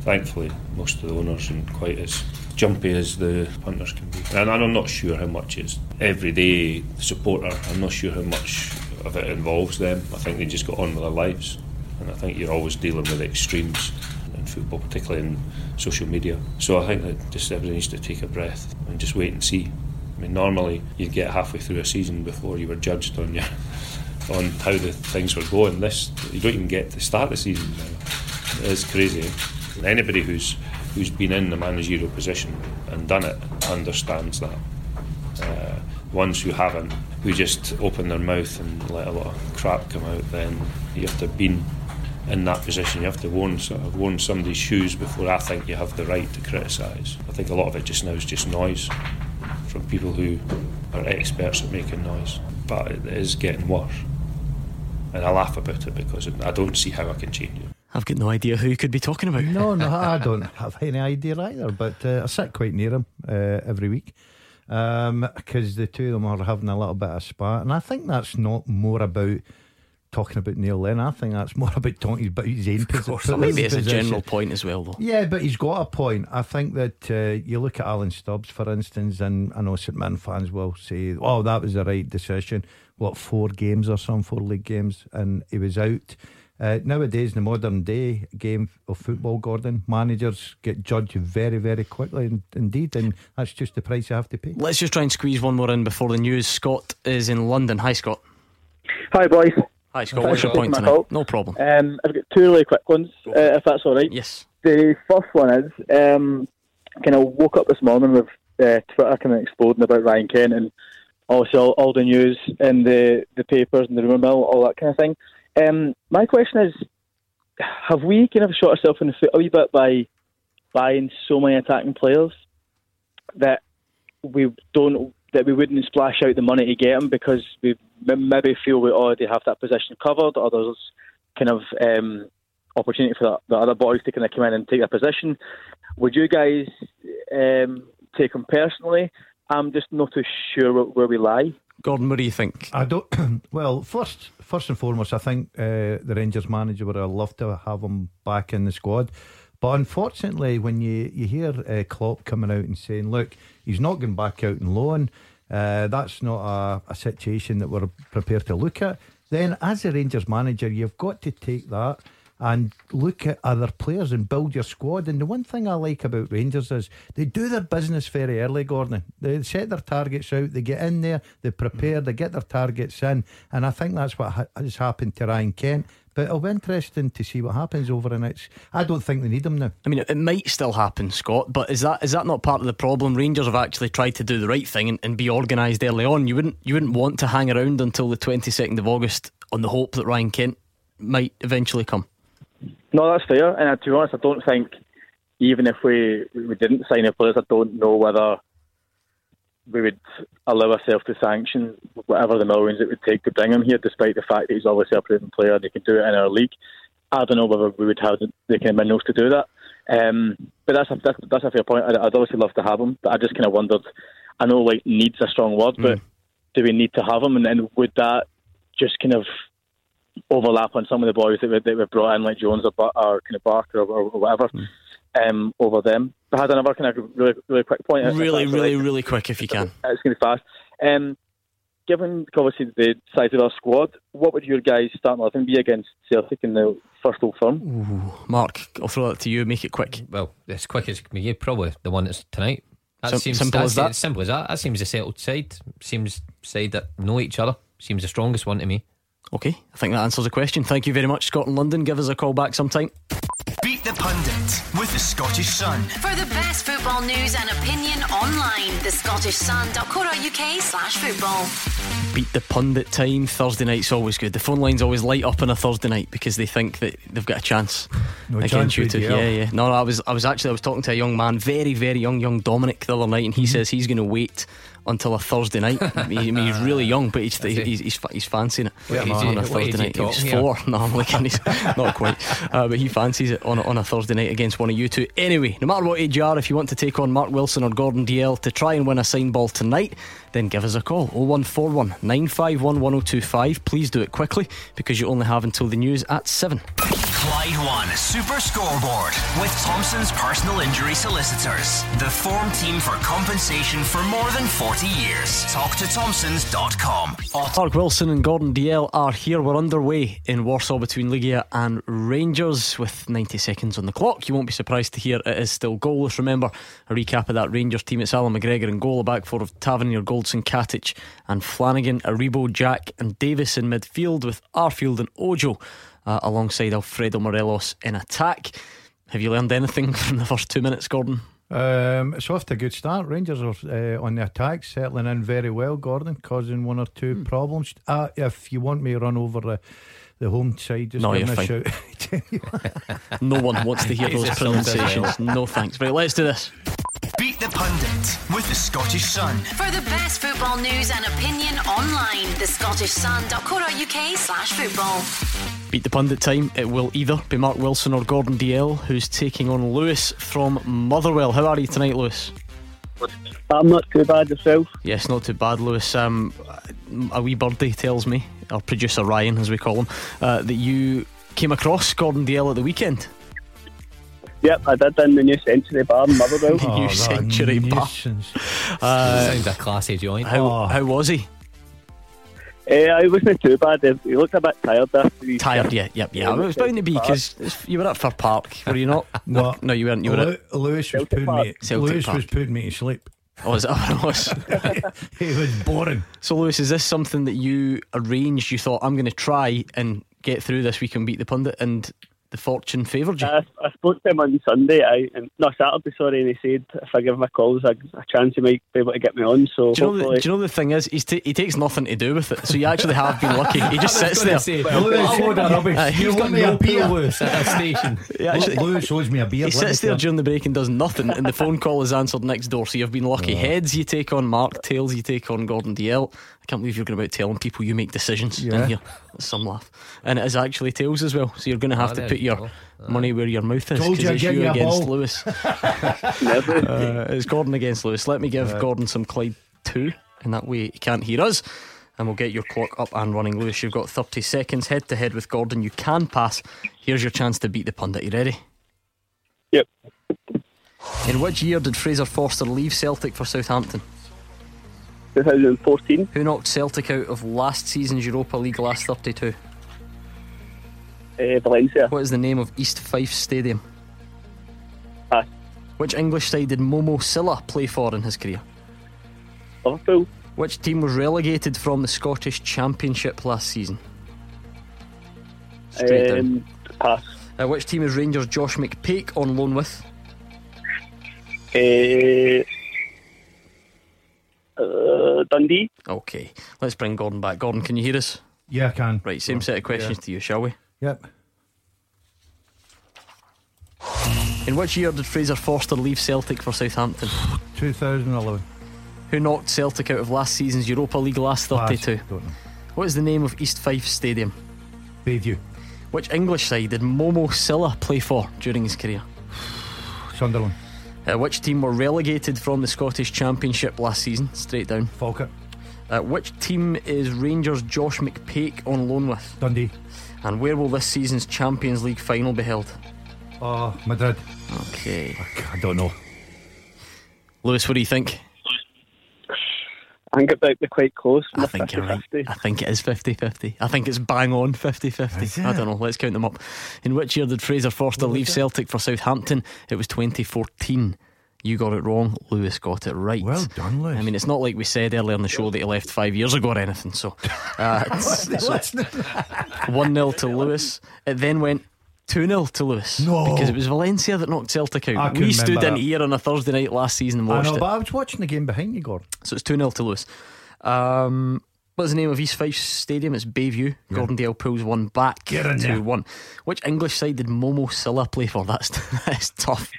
thankfully, most of the owners aren't quite as jumpy as the punters can be. And I'm not sure how much is everyday supporter. I'm not sure how much of it involves them. I think they just got on with their lives, and I think you're always dealing with extremes in football, particularly in social media. So I think that just everybody needs to take a breath and just wait and see. I mean, normally you'd get halfway through a season before you were judged on your on how the things were going. This you don't even get to start the season now. It's crazy. And anybody who's who's been in the managerial position and done it understands that. Uh, ones who haven't, who just open their mouth and let a lot of crap come out, then you have to have been in that position. You have to worn, sort of worn somebody's shoes before I think you have the right to criticise. I think a lot of it just now is just noise from people who are experts at making noise. But it is getting worse. And I laugh about it because I don't see how I can change it. I've got no idea who you could be talking about. No, no, I don't have any idea either. But uh, I sit quite near him uh, every week because um, the two of them are having a little bit of spat, and I think that's not more about talking about Neil Lennon. I think that's more about talking about his own position. Maybe it's a general point as well, though. Yeah, but he's got a point. I think that uh, you look at Alan Stubbs, for instance, and I know St Mirren fans will say, "Oh, that was the right decision." What four games or some four league games, and he was out. Uh, nowadays, in the modern day game of football, Gordon, managers get judged very, very quickly indeed, and that's just the price you have to pay. Let's just try and squeeze one more in before the news. Scott is in London. Hi, Scott. Hi, boys. Hi, Scott. What's your point tonight? No problem. Um, I've got two really quick ones, uh, if that's all right. Yes. The first one is um, kind of woke up this morning with uh, Twitter kind of exploding about Ryan Kent and also all, all the news in the, the papers and the rumour mill, all that kind of thing. Um, my question is, have we kind of shot ourselves in the foot a wee bit by buying so many attacking players that we don't that we wouldn't splash out the money to get them because we maybe feel we already have that position covered, or there's kind of um, opportunity for the, the, other boys to kind of come in and take a position. Would you guys um, take them personally? I'm just not too sure where we lie. Gordon, what do you think? I don't. Well, first, first and foremost, I think uh, the Rangers manager would have loved to have him back in the squad. But unfortunately, when you, you hear uh, Klopp coming out and saying, look, he's not going back out in loan, uh, that's not a, a situation that we're prepared to look at, then as a Rangers manager, you've got to take that and look at other players and build your squad. And the one thing I like about Rangers is they do their business very early, Gordon. They set their targets out, they get in there, they prepare, mm-hmm. they get their targets in. And I think that's what has happened to Ryan Kent. But it'll be interesting to see what happens over the next. I don't think they need him now. I mean, it might still happen, Scott. But is that is that not part of the problem? Rangers have actually tried to do the right thing and, and be organised early on. You wouldn't you wouldn't want to hang around until the twenty second of August on the hope that Ryan Kent might eventually come. No, that's fair. And uh, to be honest, I don't think even if we we didn't sign a players, I don't know whether we would allow ourselves to sanction whatever the millions it would take to bring him here, despite the fact that he's obviously a proven player and he can do it in our league. I don't know whether we would have the kind of minerals to do that. Um, but that's a, that's, that's a fair point. I'd, I'd, obviously love to have him, but I just kind of wondered. I know like needs a strong word, but mm. do we need to have him? And then would that just kind of overlap on some of the boys that we, that we brought in, like Jones or, or kind of Barker or, or whatever, mm. um, over them. I had another kind of really, really quick point. Really, really, really quick if you can. It's going to be fast. Um, given obviously the size of our squad, what would your guys start eleven be against Celtic in the first Old Firm? Ooh, Mark, I'll throw it to you. Make it quick. Well, as quick as me, probably the one that's tonight. That Sim- seems simple as that. Simple as that. That seems a settled side. Seems side that know each other. Seems the strongest one to me. Okay, I think that answers the question. Thank you very much, Scott in London. Give us a call back sometime. Beat the Pundit with the Scottish Sun. For the best football news and opinion online, the scottishsun.co.uk slash football. Beat the Pundit time. Thursday night's always good. The phone lines always light up on a Thursday night because they think that they've got a chance no against you two. Yeah, yeah. No, no, I was, I was actually, I was talking to a young man, very, very young, young Dominic the other night, and he mm-hmm. says he's going to wait until a Thursday night. I mean, he's really young, but he's he's, he's, he's fancying it yeah, on a Thursday night. He's four. No, I'm looking. He's not quite, uh, but he fancies it on on a Thursday night against one of you two. Anyway, no matter what age you are, if you want to take on Mark Wilson or Gordon Dalziel to try and win a sign ball tonight, then give us a call 0141 951 1025. Please do it quickly because you only have until the news at seven. Clyde 1 Super Scoreboard with Thompson's personal injury solicitors. The form team for compensation for more than 40 years. Talk to Thompsons.com. Mark Wilson and Gordon Dalziel are here. We're underway in Warsaw between Legia and Rangers with 90 seconds on the clock. You won't be surprised to hear it is still goalless. Remember, a recap of that Rangers team. It's Alan McGregor and goal, a back four of Tavernier, Goldson, Katic, and Flanagan, Aribo, Jack, and Davis in midfield with Arfield and Ojo uh, alongside Alfredo Morelos in attack. Have you learned anything from the first two minutes, Gordon? Um, it's off to a good start. Rangers are uh, on the attack, settling in very well. Gordon causing one or two Hmm. problems. Uh, if you want me to run over the the home side, just No, give you're fine. No one wants to hear those pronunciations. No thanks. Right, let's do this. Beat the Pundit with the Scottish Sun. For the best football news and opinion online, thescottishsun.co.uk slash football. Beat the pundit time. It will either be Mark Wilson or Gordon Dalziel who's taking on Lewis from Motherwell. How are you tonight, Lewis? I'm not too bad yourself. Yes, not too bad, Lewis. Um, a wee birdie tells me, our producer Ryan, as we call him, uh, that you came across Gordon Dalziel at the weekend. Yep, I did in the new Century Bar in Motherwell. The new Century Bar. Uh, Sounds a classy joint. How, how was he? Uh, I wasn't too bad. He looked a bit tired after he Tired, yeah, yep, yeah. It was bound to be because you were at Fir Park, were you not? No. no, you weren't. You were at Lewis was putting me. Celtic Lewis was putting me to sleep. Oh, is that what it was? He was boring. So, Lewis, is this something that you arranged? You thought, I'm going to try and get through this week and beat the pundit, and the fortune favoured you? I, I spoke to him on Sunday, I, and, no, Saturday, sorry, and he said if I give him a call, there's a, a chance he might be able to get me on. So do you, know the, hopefully, do you know the thing is, he's ta he takes nothing to do with it. So you actually have been lucky. He just sits there. say, Well, Lewis, what a rubbish. Aye. He's You got want me no a beer? pool Lewis at a station. He actually- Lewis owes me a beer. He sits there during the break and does nothing, and the phone call is answered next door. So you've been lucky. Heads you take on Mark, tails you take on Gordon Dalziel. I can't believe you're going about telling people you make decisions Yeah. in here. That's some laugh, and it is actually tails as well. So you're going to have Ah, to put you your go. money where your mouth is Told you it's you you against ball. Lewis. never. Uh, it's Gordon against Lewis. Let me give Gordon some Clyde two, and that way he can't hear us. And we'll get your clock up and running. Lewis, you've got 30 seconds head to head with Gordon. You can pass. Here's your chance to beat the pundit. You ready? Yep. In which year did Fraser Forster leave Celtic for Southampton? 2014, Who knocked Celtic out of last season's Europa League last 32? uh, Valencia. What is the name of East Fife Stadium? Pass. Which English side did Momo Sylla play for in his career? Liverpool. Which team was relegated from the Scottish Championship last season? Straight down. Um, pass. Uh, which team is Rangers Josh McPake on loan with? Uh, uh, Dundee. Okay, let's bring Gordon back. Gordon, can you hear us? Yeah, I can. Right, same set of questions to you, shall we? Yep. In which year did Fraser Forster leave Celtic for Southampton? 2011. Who knocked Celtic out of last season's Europa League last Pass. 32? Don't know. What is the name of East Fife Stadium? Bayview. Which English side did Momo Sylla play for during his career? Sunderland. Uh, which team were relegated from the Scottish Championship last season? Straight down. Falkirk. Uh, which team is Rangers Josh McPake on loan with? Dundee. And where will this season's Champions League final be held? Oh, Madrid. Okay. I don't know. Lewis, what do you think? I think it might be quite close. I think you're right. I think it is 50 50. I think it's bang on 50 50. I don't know. Let's count them up. In which year did Fraser Forster leave Celtic for Southampton? It was 2014. You got it wrong. Lewis got it right. Well done, Lewis. I mean, it's not like we said earlier in the show that he left five years ago or anything. So, uh, it's- 1 0 to Lewis. It then went 2 0 to Lewis. No. Because it was Valencia that knocked Celtic out. can We stood remember in that. here on a Thursday night last season and watched I know, it. but I was watching the game behind you, Gordon. So it's 2 0 to Lewis. Um, what's the name of East Fife Stadium? It's Bayview. Gordon Dalziel pulls one back Get in to there. 1. Which English side did Momo Sylla play for? That's, that's tough.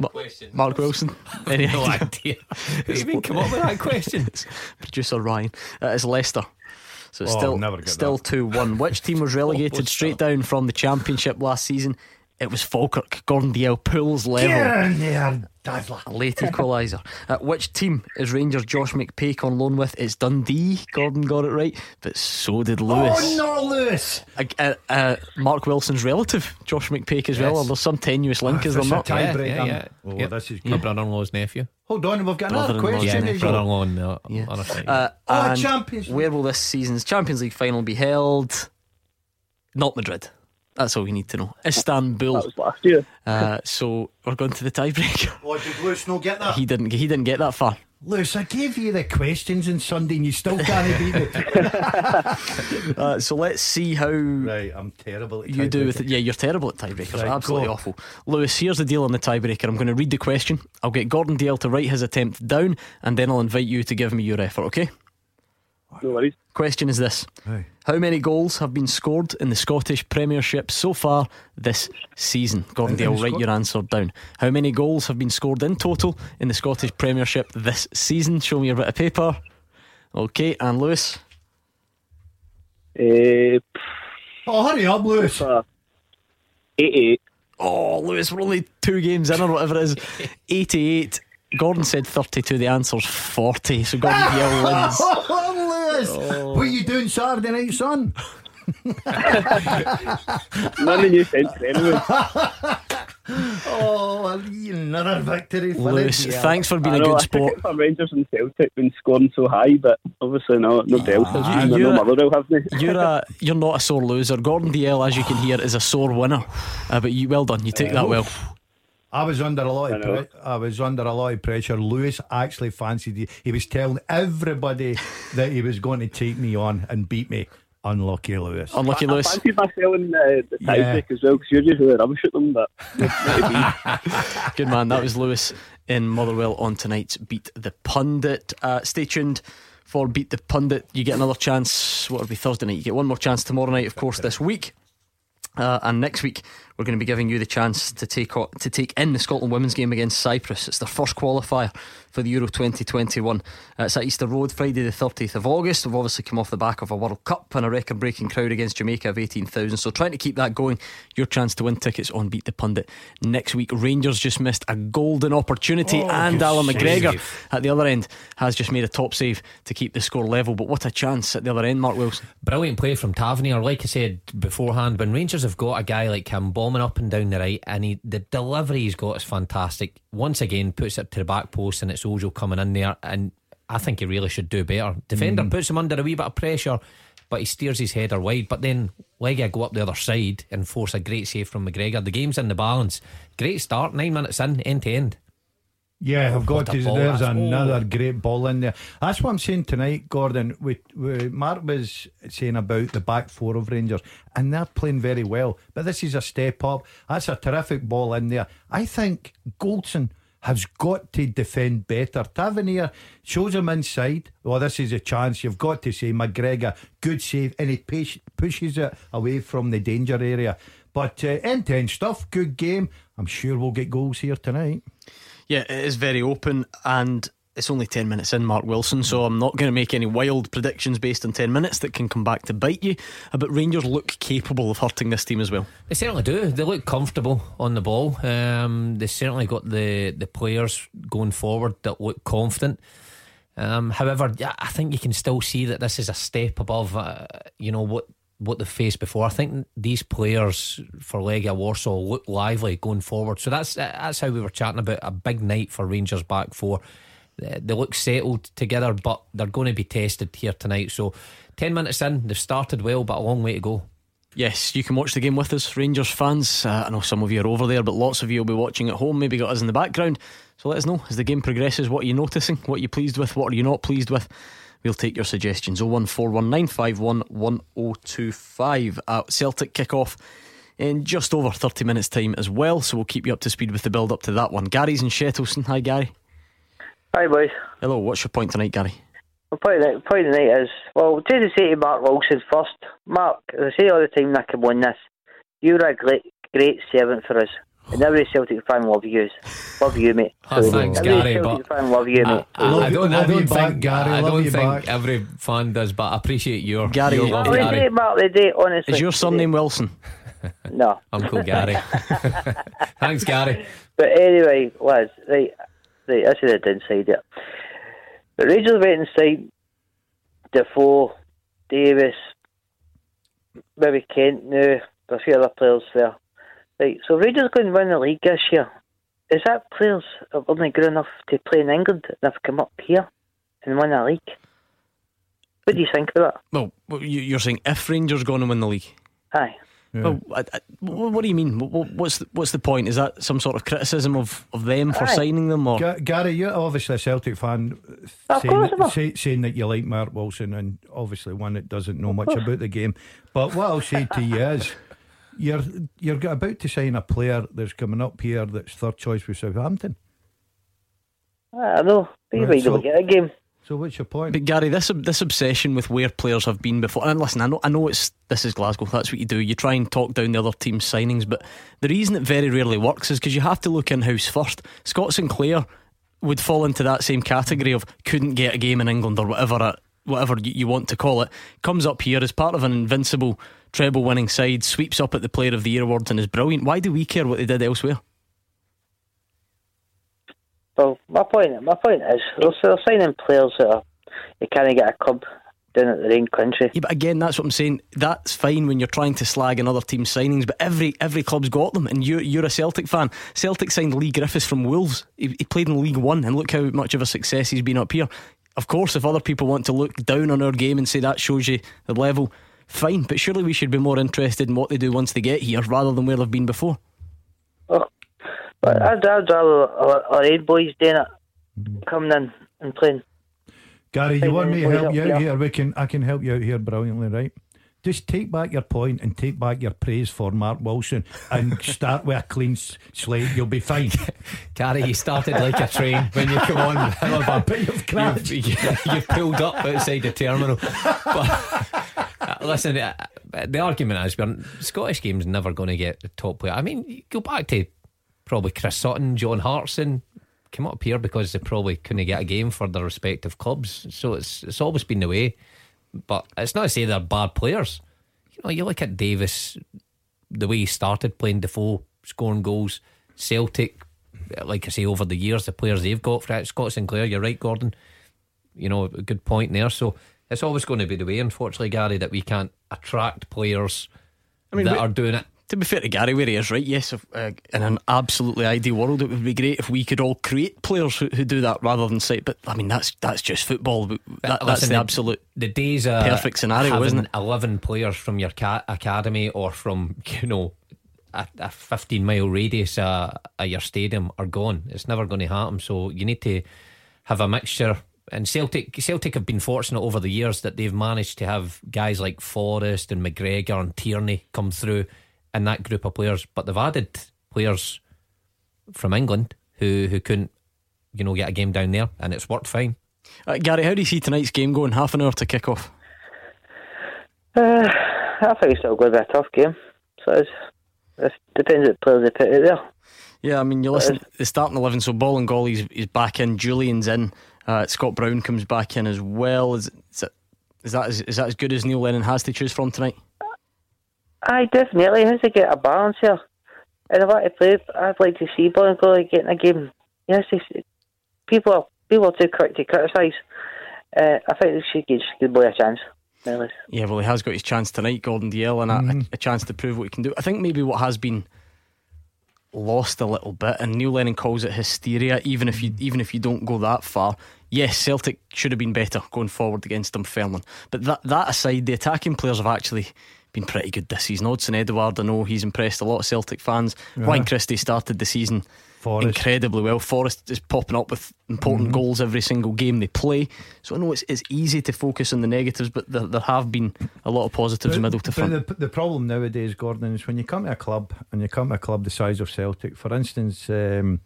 Ma- Mark Wilson. Any No idea? idea. Who even come up with that question? Producer Ryan. Uh, it's Leicester. So it's Oh, still still two one. Which team was relegated straight down from the championship last season? It was Falkirk. Gordon Dalziel pulls level. Get in there, Dazzler. A late equaliser. Uh, which team is Rangers Josh McPake on loan with? It's Dundee. Gordon got it right, but so did Lewis. Oh, no, Lewis. Uh, uh, uh, Mark Wilson's relative, Josh McPake, as well. Yes. There's some tenuous link, Ah, is there it's a not? Yeah, yeah, yeah. oh, Yep. this is My good. brother-in-law's nephew. Hold on, we've got another question. Yeah, nephew. as well. brother-in-law on the Yeah. other side. Uh, Oh, Champions Where will this season's Champions League final be held? Not Madrid. That's all we need to know. Istanbul. That was last year. Uh, so we're going to the tiebreaker. Oh, did Lewis not get that? He didn't. He didn't get that far. Lewis, I gave you the questions on Sunday and you still can't beat me. Uh, so let's see how right, I'm terrible at you do with it. Yeah, you're terrible at tiebreakers. Right, absolutely awful. Lewis, here's the deal on the tiebreaker. I'm going to read the question. I'll get Gordon Dalziel to write his attempt down, and then I'll invite you to give me your effort. Okay? No worries. Question is this: Aye. How many goals have been scored in the Scottish Premiership so far this season? Gordon In- Dalziel, write your answer down. How many goals have been scored in total in the Scottish Premiership this season? Show me your bit of paper. Okay, and Lewis. Uh, Oh, hurry up, Lewis. uh, 88. Oh, Lewis, we're only two games in or whatever it is. 88. Gordon said 32. The answer's 40. So Gordon Dalziel wins. Oh, What are you doing Saturday night, son? None of you sense anyway. Oh, another victory for Lewis, the thanks for being I a know, good I took sport. it for Rangers and Celtic been scoring so high, but obviously no, nobody else has. Ah, you're know a- Motherwell have me. You're a you're not a sore loser. Gordon Dalziel, as you can hear, is a sore winner. Uh, but you well done. You took that well. I was under a lot of I pre- I was under a lot of pressure. Lewis actually fancied you. He was telling everybody that he was going to take me on and beat me. Unlucky Lewis. Unlucky I Lewis. fancied myself in uh, the Yeah. tiebreak as well because you're usually rubbish at them, but Good man. That was Lewis in Motherwell on tonight's Beat the Pundit. Uh, stay tuned for Beat the Pundit. You get another chance. What will be Thursday night? You get one more chance tomorrow night, of course, this week. Uh, and next week we're going to be giving you the chance to take o- to take in the Scotland women's game against Cyprus. It's their first qualifier for the Euro 2021. Uh, it's at Easter Road, Friday the 30th of August. We've obviously come off the back of a World Cup and a record-breaking crowd against Jamaica of 18,000. So trying to keep that going. Your chance to win tickets on Beat the Pundit next week. Rangers just missed a golden opportunity, Oh, and good Alan save. McGregor at the other end has just made a top save to keep the score level. But what a chance at the other end, Mark Wilson. Brilliant play from Tavernier. Like I said beforehand, when Rangers have got a guy like him bombing up and down the right, and he, the delivery he's got is fantastic. Once again, puts it to the back post, and it's Ojo coming in there. And I think he really should do better. Defender Mm. puts him under a wee bit of pressure, but he steers his header wide. But then Legia go up the other side and force a great save from McGregor. The game's in the balance. Great start, nine minutes in, end to end. Yeah, I've got to. There's another oh. great ball in there. That's what I'm saying tonight, Gordon. We, we, Mark was saying about the back four of Rangers, and they're playing very well. But this is a step up. That's a terrific ball in there. I think Goldson has got to defend better. Tavernier shows him inside. Well, this is a chance. You've got to say McGregor, good save, and he push, pushes it away from the danger area. But uh, intense stuff, good game. I'm sure we'll get goals here tonight. Yeah, it is very open and it's only 10 minutes in, Mark Wilson, so I'm not going to make any wild predictions based on 10 minutes that can come back to bite you. Uh, But Rangers look capable of hurting this team as well. They certainly do. They look comfortable on the ball. Um, they certainly got the, the players going forward that look confident. Um, however, I think you can still see that this is a step above, uh, you know what what they faced before. I think these players for Legia Warsaw look lively going forward. So that's that's how we were chatting about a big night for Rangers back four. They look settled together, but they're going to be tested here tonight. So ten minutes in, they've started well, but a long way to go. Yes, you can watch the game with us, Rangers fans. Uh, I know some of you are over there, but lots of you will be watching at home, maybe got us in the background. So let us know as the game progresses what are you noticing, what are you pleased with, what are you not pleased with. We'll take your suggestions. 01419511025. Uh, Celtic kick off in just over 30 minutes' time as well, so we'll keep you up to speed with the build up to that one. Gary's in Shettleston. Hi, Gary. Hi, boys. Hello, what's your point tonight, Gary? Well, point tonight, point is, well, to the say to Mark Wilson first. Mark, as I say all the time, I can win this. You're a great, great servant for us. And every Celtic fan love you. Love you, mate. Oh, thanks, every Gary, Celtic but fan love you, mate. I, I Love you- don't, I love don't back, think, Gary, I don't think back. every fan does, but I appreciate your Gary, your is- love, Well, they Gary. do, Mark, they do, honestly. Is your surname Wilson? No. Uncle Gary. Thanks, Gary. But anyway, lads, right, right, I said it inside it. The Rangers went inside Defoe, Davis, maybe Kent now. There's a few other players there. Right, so Rangers going to win the league this year. Is that players are only good enough to play in England and have come up here and win a league? What do you think of that? Well, well, you- you're saying if Rangers going to win the league? Aye. Well, I, I, what, what do you mean? What's the, what's the point? Is that some sort of criticism of, of them for Aye. signing them, or Ga- Gary, you're obviously a Celtic fan, Of saying course that, say, saying that you like Mark Wilson, and obviously one that doesn't know much about the game. But what I'll say to you is, you're you're about to sign a player that's coming up here that's third choice with Southampton. I know. But you Right, might so- not get a game. So what's your point? But Gary, this this obsession with where players have been before, and listen, I know I know it's this is Glasgow. That's what you do. You try and talk down the other team's signings, but the reason it very rarely works is because you have to look in house first. Scott Sinclair would fall into that same category of couldn't get a game in England or whatever it, whatever you, you want to call it. Comes up here as part of an invincible treble winning side, sweeps up at the Player of the Year awards and is brilliant. Why do we care what they did elsewhere? Well, my point, my point is, they're, they're signing players that are, you can't get a club down at their own country. Yeah, but again, that's what I'm saying. That's fine when you're trying to slag another team's signings, but every every club's got them. And you're you're a Celtic fan. Celtic signed Leigh Griffiths from Wolves. He, he played in League One, and look how much of a success he's been up here. Of course, if other people want to look down on our game and say that shows you the level, fine. But surely we should be more interested in what they do once they get here, rather than where they've been before. Oh, but I'd, I'd rather our, our own boys doing it, mm. coming in and playing. Gary, you want me to help you out here. here? We can. I can help you out here brilliantly, right? Just take back your point and take back your praise for Mark Wilson and start with a clean slate. You'll be fine. Gary, you started like a train when you come on. However, you've crashed. You've, you've pulled up outside the terminal. But uh, listen, uh, the argument is we're, Scottish games never going to get the top player. I mean, go back to probably Chris Sutton, John Hartson. Came up here because they probably couldn't get a game for their respective clubs. So it's it's always been the way. But it's not to say they're bad players. You know, you look at Davis, the way he started playing Defoe, scoring goals. Celtic, like I say, over the years, the players they've got for it. Scott Sinclair, you're right, Gordon. You know, a good point there. So it's always going to be the way, unfortunately, Gary, that we can't attract players I mean, that we- are doing it. To be fair to Gary, where he is, right? Yes, if, uh, in an absolutely ideal world, it would be great if we could all create players who, who do that rather than say. But I mean, that's that's just football. That, that's Listen, the absolute the days of perfect scenario, isn't it? Eleven players from your ca- academy or from you know a, a fifteen mile radius uh, of your stadium are gone. It's never going to happen. So you need to have a mixture. And Celtic, Celtic have been fortunate over the years that they've managed to have guys like Forrest and McGregor and Tierney come through in that group of players. But they've added players from England who who couldn't, you know, get a game down there, and it's worked fine. Uh, Gary, how do you see tonight's game going? Half an hour to kick off. Uh, I think it's still going to be a tough game. So it's, it depends what players they put out there. Yeah, I mean, you listen. The starting eleven. So Bolingoli is back in. Jullien's in. Uh, Scott Brown comes back in as well. Is, is, it, is that is, is that as good as Neil Lennon has to choose from tonight? I definitely has to get a balance here. And if I had to play, I'd like to see Bolingoli getting a game. Yes, they- people are people are too quick to criticise. Uh, I think they should give good boy a chance. Really. Yeah, well, he has got his chance tonight, Gordon Dalziel, and a, a, a chance to prove what he can do. I think maybe what has been lost a little bit, and Neil Lennon calls it hysteria. Even if you even if you don't go that far, yes, Celtic should have been better going forward against Dunfermline. But that that aside, the attacking players have actually been pretty good this season. Odsonne Edouard, I know he's impressed a lot of Celtic fans. Yeah. Ryan Christie started the season Forrest. incredibly well. Forrest is popping up with important Mhm. goals every single game they play. So I know it's, it's easy to focus on the negatives, but there, there have been a lot of positives middle to front. the, the problem nowadays, Gordon, is when you come to a club and you come to a club the size of Celtic, for instance, um,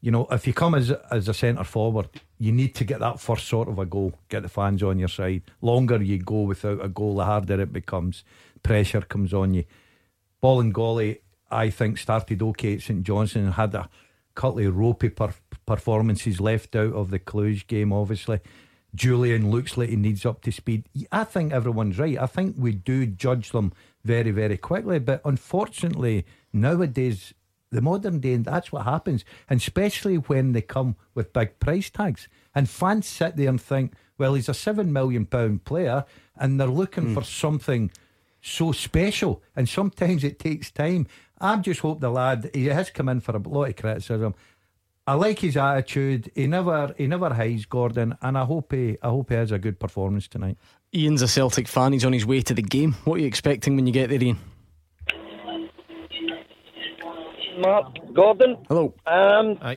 you know, if you come as as a centre forward, you need to get that first sort of a goal, get the fans on your side. Longer you go without a goal, the harder it becomes. Pressure comes on you. Bolingoli, I think, started okay at St Johnstone and had a couple of ropey per- performances left out of the Cluj game, obviously. Jullien looks like he needs up to speed. I think everyone's right. I think we do judge them very, very quickly. But unfortunately, nowadays, the modern day, and that's what happens. And especially when they come with big price tags. And fans sit there and think, well, he's a seven million pound player, and they're looking hmm. for something so special. And sometimes it takes time. I just hope the lad he has come in for a lot of criticism. I like his attitude. He never he never hides Gordon, and I hope he I hope he has a good performance tonight. Ian's a Celtic fan. He's on his way to the game. What are you expecting when you get there, Ian? Mark Gordon. Hello. Um, I,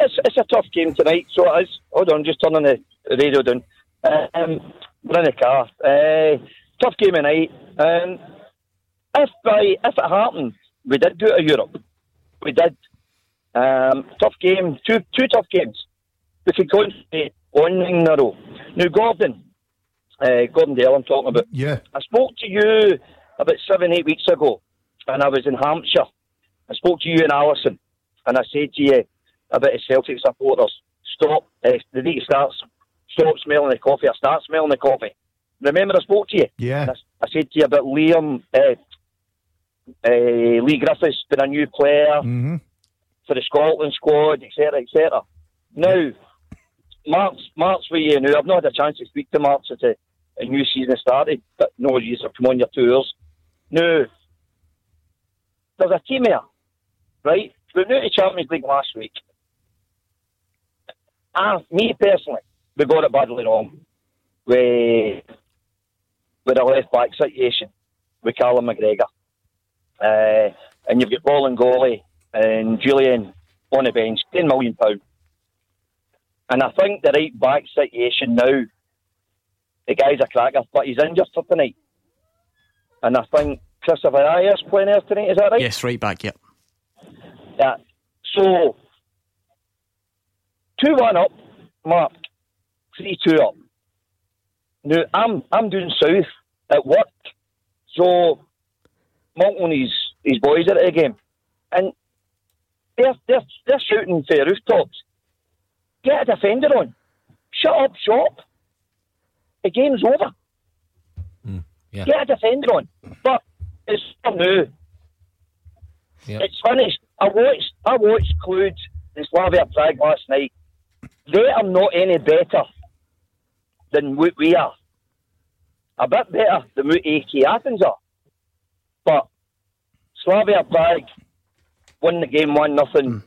it's, it's a tough game tonight, so it is. Hold on, just turning the the radio down. Um, we're in the car. Uh, tough game tonight. Um, if by if it happened, we did go to Europe. We did. Um, tough game. Two two tough games. We could concentrate one thing in a row. Now, Gordon, uh, Gordon Dalziel, I'm talking about. Yeah. I spoke to you about seven, eight weeks ago, and I was in Hampshire. I spoke to you and Alison, and I said to you about the Celtic supporters, stop, uh, they need to start, stop smelling the coffee, or start smelling the coffee. Remember I spoke to you? Yeah. I, I said to you about Liam, uh, uh, Leigh Griffiths being a new player Mm-hmm. for the Scotland squad, etc., etc. Now, Mark's, Mark's with you now. I've not had a chance to speak to Mark since the a new season started, but no, you have come on your tours. Now, there's a team here, right? We went out to Champions League last week. And me personally, we got it badly wrong with, with a left back situation with Callum McGregor. Uh, and you've got Roland Goley and Jullien on the bench, £10 million. And I think the right back situation now, the guy's a cracker, but he's injured for tonight. And I think Kristoffer Ajer's playing there tonight, is that right? Yes, right back. Yep. Yeah. So, 2 1 up, Mark. 3 2 up. Now, I'm, I'm doing south at work. So, Monk and his, his boys are at the game. And they're, they're, they're shooting for the rooftops. Get a defender on. Shut up shop. The game's over. Hmm, yeah. Get a defender on. But it's for now. Yeah. It's finished. I watched I watched Cluj and Slavia Prague last night. They are not any better than what we are. A bit better than what AK Athens are. But Slavia Prague won the game one nothing hmm.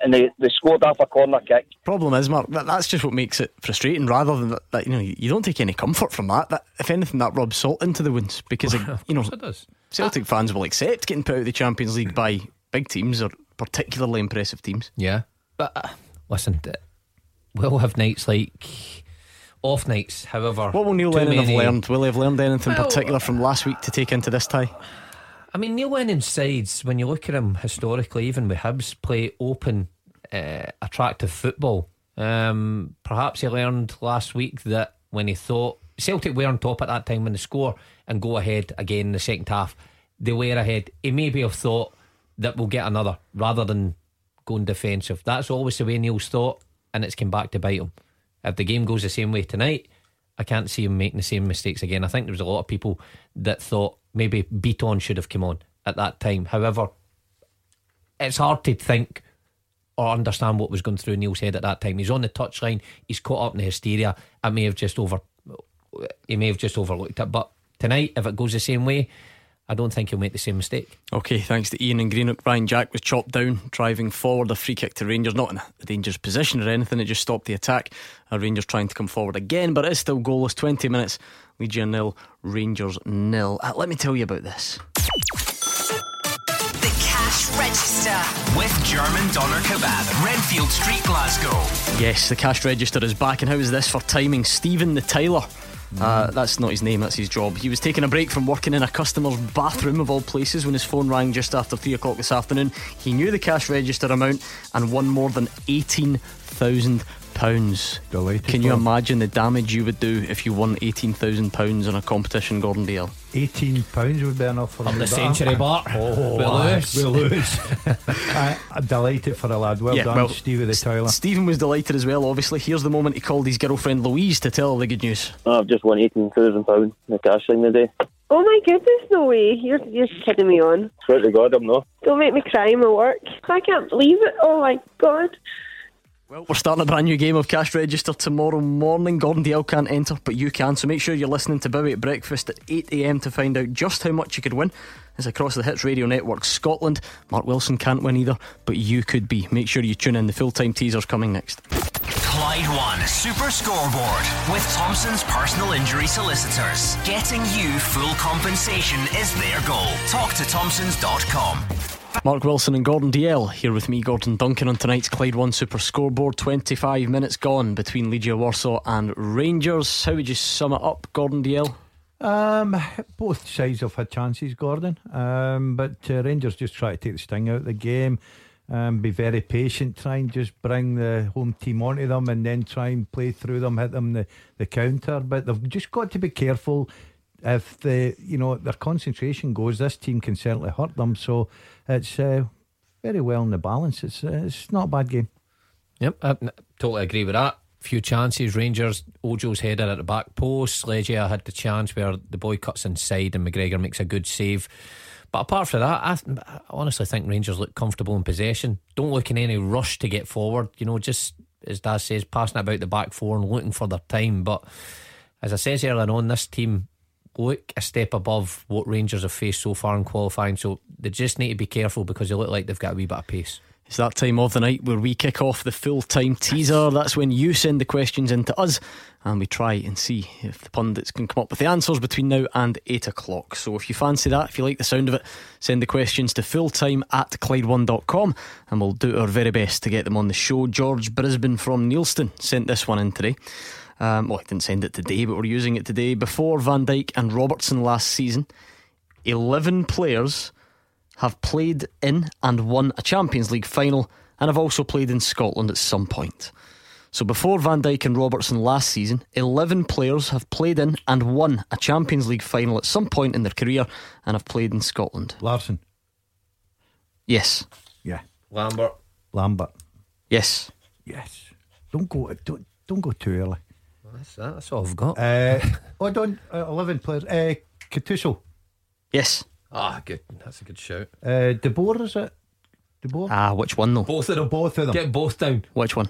and they, they scored off a corner kick. Problem is, Mark, that, that's just what makes it frustrating. Rather than that, that, you know, you don't take any comfort from that. That if anything, that rubs salt into the wounds because you know it does. Celtic fans will accept getting put out of the Champions League by big teams or particularly impressive teams. Yeah. But uh, listen, th- we'll have nights like off nights, however. What will Neil too Lennon have learned? Will he have learned anything Well, particular from last week to take into this tie? I mean, Neil Lennon's sides, when you look at him historically, even with Hibs, play open, uh, attractive football. Um, perhaps he learned last week that when he thought Celtic were on top at that time when they score and go ahead again in the second half, they were ahead. He maybe have thought that we'll get another rather than going defensive. That's always the way Neil's thought, and it's come back to bite him. If the game goes the same way tonight, I can't see him making the same mistakes again. I think there was a lot of people that thought maybe Bitton should have come on at that time. However, it's hard to think or understand what was going through Neil's head at that time. He's on the touchline. He's caught up in the hysteria. I may have just over, he may have just overlooked it. But tonight, if it goes the same way, I don't think he'll make the same mistake. Okay, thanks to Ian and Greenock. Ryan Jack was chopped down, driving forward a free kick to Rangers, not in a dangerous position or anything, it just stopped the attack. Uh, Rangers trying to come forward again, but it's still goalless. 20 minutes, Legia nil, Rangers nil. Uh, let me tell you about this. The Cash Register. With German Doner Kebab, Redfield Street, Glasgow. Yes, the cash register is back, and how is this for timing? Stephen the tiler. Uh, that's not his name, that's his job. He was taking a break from working in a customer's bathroom of all places when his phone rang just after 3 o'clock this afternoon. He knew the cash register amount and won more than £18,000. Pounds. Delighted. Can you for him. imagine the damage you would do if you won eighteen thousand pounds in a competition, Gordon Dalziel? Eighteen pounds would be enough for Up me, the but century, I'm- Bart. Oh, We'll lose. We'll lose. I, I'm delighted for a lad. Well Yeah, done, well, Stevie the tiler. Stephen was delighted as well. Obviously, here's the moment he called his girlfriend Louise to tell her the good news. I've just won eighteen thousand pounds in the cash thing today. Oh my goodness, no way. You're, you're kidding me on. Swear to God, I'm not. Don't make me cry in my work. I can't believe it. Oh my god. Well, we're starting a brand new game of Cash Register tomorrow morning. Gordon Dalziel can't enter, but you can. So make sure you're listening to Bowie at breakfast at 8am to find out just how much you could win. It's across the Hits Radio Network Scotland. Mark Wilson can't win either, but you could be. Make sure you tune in. The full time teaser's coming next. Clyde One Super Scoreboard with Thompson's personal injury solicitors. Getting you full compensation is their goal. Talk to Thompsons.com. Mark Wilson and Gordon Dalziel here with me, Gordon Duncan, on tonight's Clyde One Super Scoreboard. 25 minutes gone between Legia Warsaw and Rangers. How would you sum it up, Gordon Dalziel? Um, both sides have had chances, Gordon. Um, but uh, Rangers just try to take the sting out of the game. Um, be very patient, try and just bring the home team onto them, and then try and play through them, hit them the, the counter. But they've just got to be careful. If the you know their concentration goes, this team can certainly hurt them. So it's uh, very well in the balance. It's uh, it's not a bad game. Yep, I n- totally agree with that. Few chances. Rangers, Ojo's header at the back post. Legia had the chance where the boy cuts inside and McGregor makes a good save. But apart from that, I, I honestly think Rangers look comfortable in possession. Don't look in any rush to get forward. You know, just as Daz says, passing about the back four and looking for their time. But as I said earlier on, this team look a step above what Rangers have faced so far in qualifying. So they just need to be careful because they look like they've got a wee bit of pace. It's that time of the night where we kick off the full time teaser. That's when you send the questions in to us and we try and see if the pundits can come up with the answers between now and 8 o'clock. So if you fancy that, if you like the sound of it, send the questions to fulltime at Clyde1.com and we'll do our very best to get them on the show. George Brisbane from Neilston sent this one in today. Um, well, I didn't send it today, but we're using it today. Before Van Dijk and Robertson last season, 11 players have played in and won a Champions League final and have also played in Scotland at some point. So before Van Dijk and Robertson last season, 11 players have played in and won a Champions League final at some point in their career and have played in Scotland. Larsson. Yes. Yeah. Lambert. Lambert. Yes. Yes. Don't go. Don't don't go too early. That's that. That's all I've got. Uh, oh, don't uh, eleven players. Uh, Gattuso. Yes. Ah, good. That's a good shout. Uh, De Boer is it? De Boer. Ah, which one though? Both of them. Both of them. Get both down. Which one?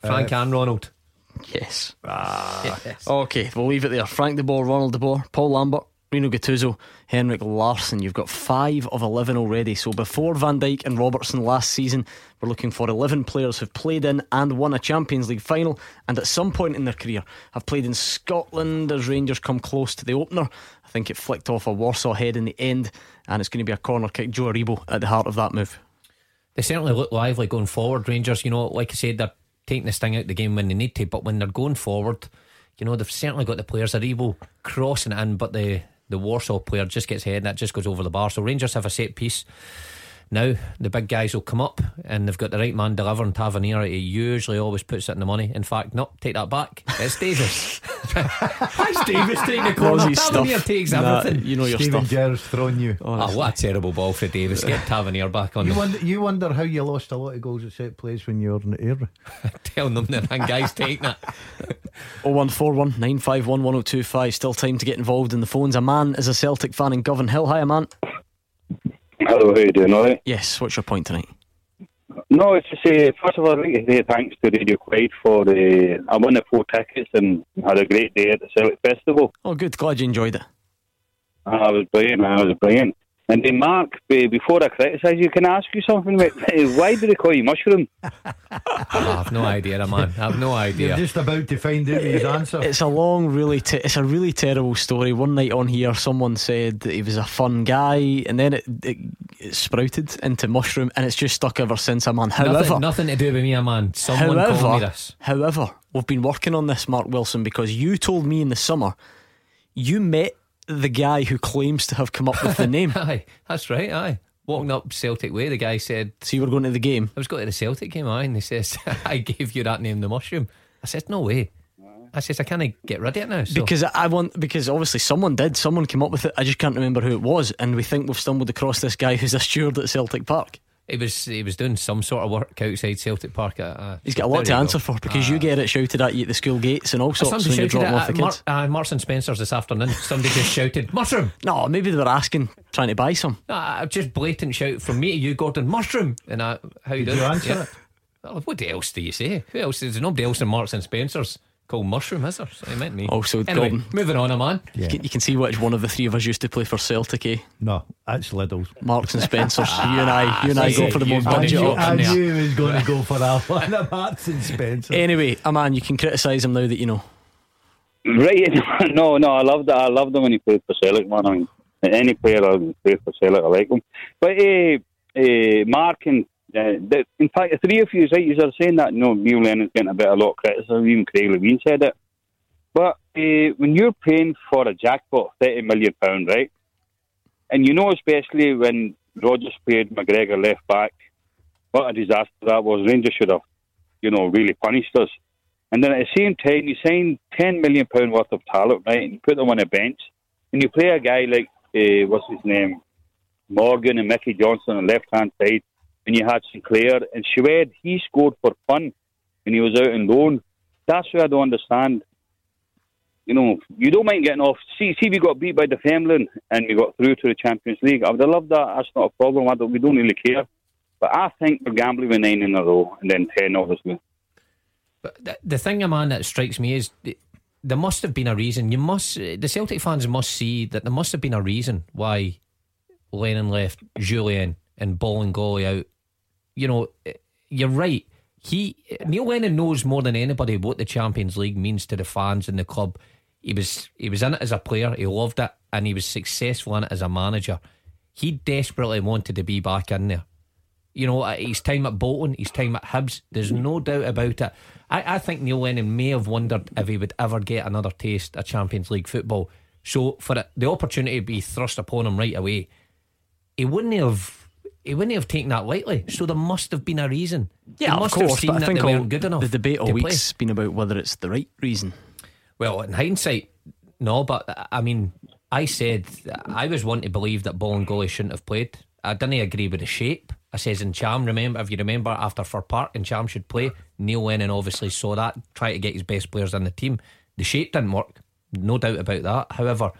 Frank Uh, and Ronald. Yes. Ah. Yes. Okay, we'll leave it there. Frank de Boer, Ronald de Boer, Paul Lambert, Rino Gattuso, Henrik Larsson. You've got five of 11 already. So before Van Dijk and Robertson last season, we're looking for 11 players who've played in and won a Champions League final and at some point in their career have played in Scotland as Rangers come close to the opener. I think it flicked off a Warsaw head in the end and it's going to be a corner kick. Joe Aribo at the heart of that move. They certainly look lively going forward. Rangers, you know, like I said, they're taking the sting out of the game when they need to, but when they're going forward, you know, they've certainly got the players. Able crossing it in, but the the Warsaw player just gets ahead and that just goes over the bar. So Rangers have a set piece. Now the big guys will come up and they've got the right man delivering Tavernier. He usually always puts it in the money. In fact, no, take that back. It's Davis. it's Davis taking the corner. Aussie Tavernier stuff. takes Nah, everything. you know your Stephen stuff. Gerrard's thrown you. Oh, oh, what a terrible ball for Davis. Get Tavernier back on You the wonder, you wonder how you lost a lot of goals at set plays when you were in the air. telling them that and guys taking it. 0141 951 1025. Still time to get involved in the phones. A man is a Celtic fan in Govan Hill. Hi, a man. Hello, how you doing? All right? Yes, what's your point tonight? No, it's to say, uh, first of all, I'd like to say thanks to Radio Clyde for the. I won the four tickets and had a great day at the Celtic Festival. Oh, good. Glad you enjoyed it. I was brilliant, man. I was brilliant. And then, Mark, before I criticise you, can I ask you something? mate? Eh, why do they call you Mushroom? I have no idea, man. I have no idea. You're just about to find out his answer. It's a long, really, te- it's a really terrible story. One night on here, someone said that he was a fun guy, and then it, it, it sprouted into mushroom, and it's just stuck ever since. A man. However, nothing, nothing to do with me, a man. Someone called me however, this. however, we've been working on this, Mark Wilson, because you told me in the summer you met the guy who claims to have come up with the name. Aye, that's right. Aye. walking up Celtic Way, the guy said, "So you were going to the game?" I was going to the Celtic game, aye, and he says, "I gave you that name, the mushroom." I said, "No way." I says, "I can't get rid of it now." So. Because I want because obviously someone did, someone came up with it. I just can't remember who it was, and we think we've stumbled across this guy who's a steward at Celtic Park. He was he was doing some sort of work outside Celtic Park. At, uh, He's got a lot to answer for because you get it shouted at you at the school gates and all sorts when you're shouted dropping off at the Mar- kids. uh, Marks and Spencer's this afternoon. Somebody just shouted, Mushroom! No, maybe they were asking, trying to buy some. Uh, just blatant shout from me to you, Gordon, Mushroom! And I, how you Did doing? you answer it? Well, what else do you say? Who else? There's nobody else in Marks and Spencer's called Mushroom, is there? So he meant me. Also, anyway, Gordon. moving on, a man. You, can, you can see which one of the three of us used to play for Celtic, eh? No, that's Lidl's. Marks and Spencer's. you and I, you and I go for the most I budget knew, option I knew he was going to go for that one. Marks and Spencer. Anyway, a man, you can criticise him now that you know. Right? no, no, I loved it. I loved him when he played for Celtic, man. I mean, any player who played for Celtic, I like him. But uh, uh, Mark and uh, in fact, the three of you, right, you are saying that No, Neil Lennon's getting a bit a lot of criticism. Even Craig Levein said it. But uh, when you're paying for a jackpot, thirty million pound, right, and you know especially when Rodgers played McGregor left back, what a disaster that was. Rangers should have, you know, really punished us. And then at the same time, you sign ten million pound worth of talent, right, and you put them on a bench, and you play a guy like uh, what's his name, Morgan and Mikey Johnston on the left hand side, and you had Sinclair and Shved. He scored for fun when he was out on loan. That's what I don't understand. You know, you don't mind getting off. See, see, we got beat by the Femlin and we got through to the Champions League. I would have loved that. That's not a problem. Don't, we don't really care. But I think we're gambling with nine in a row and then ten, obviously. But the, the thing, man, that strikes me is there must have been a reason. You must, the Celtic fans must see that there must have been a reason why Lennon left Jullien and Ball and Golly out. You know, eh, you're right. He Neil Lennon knows more than anybody what the Champions League means to the fans and the club. He was he was in it as a player. He loved it, and he was successful in it as a manager. He desperately wanted to be back in there. You know, his time at Bolton, his time at Hibs, there's no doubt about it. I, I think Neil Lennon may have wondered if he would ever get another taste of Champions League football. So for the opportunity to be thrust upon him right away, he wouldn't have he wouldn't have taken that lightly. So there must have been a reason. Yeah, he of must course. have seen But I think all, good enough. the debate all to play. week's been about whether it's the right reason. Well, in hindsight, no, but I mean, I said I was one to believe that Ball and Bolingoli shouldn't have played. I didn't agree with the shape. I says Ntcham, remember if you remember after Fir Park and Ntcham should play, Neil Lennon obviously saw that, tried to get his best players in the team. The shape didn't work, no doubt about that. However,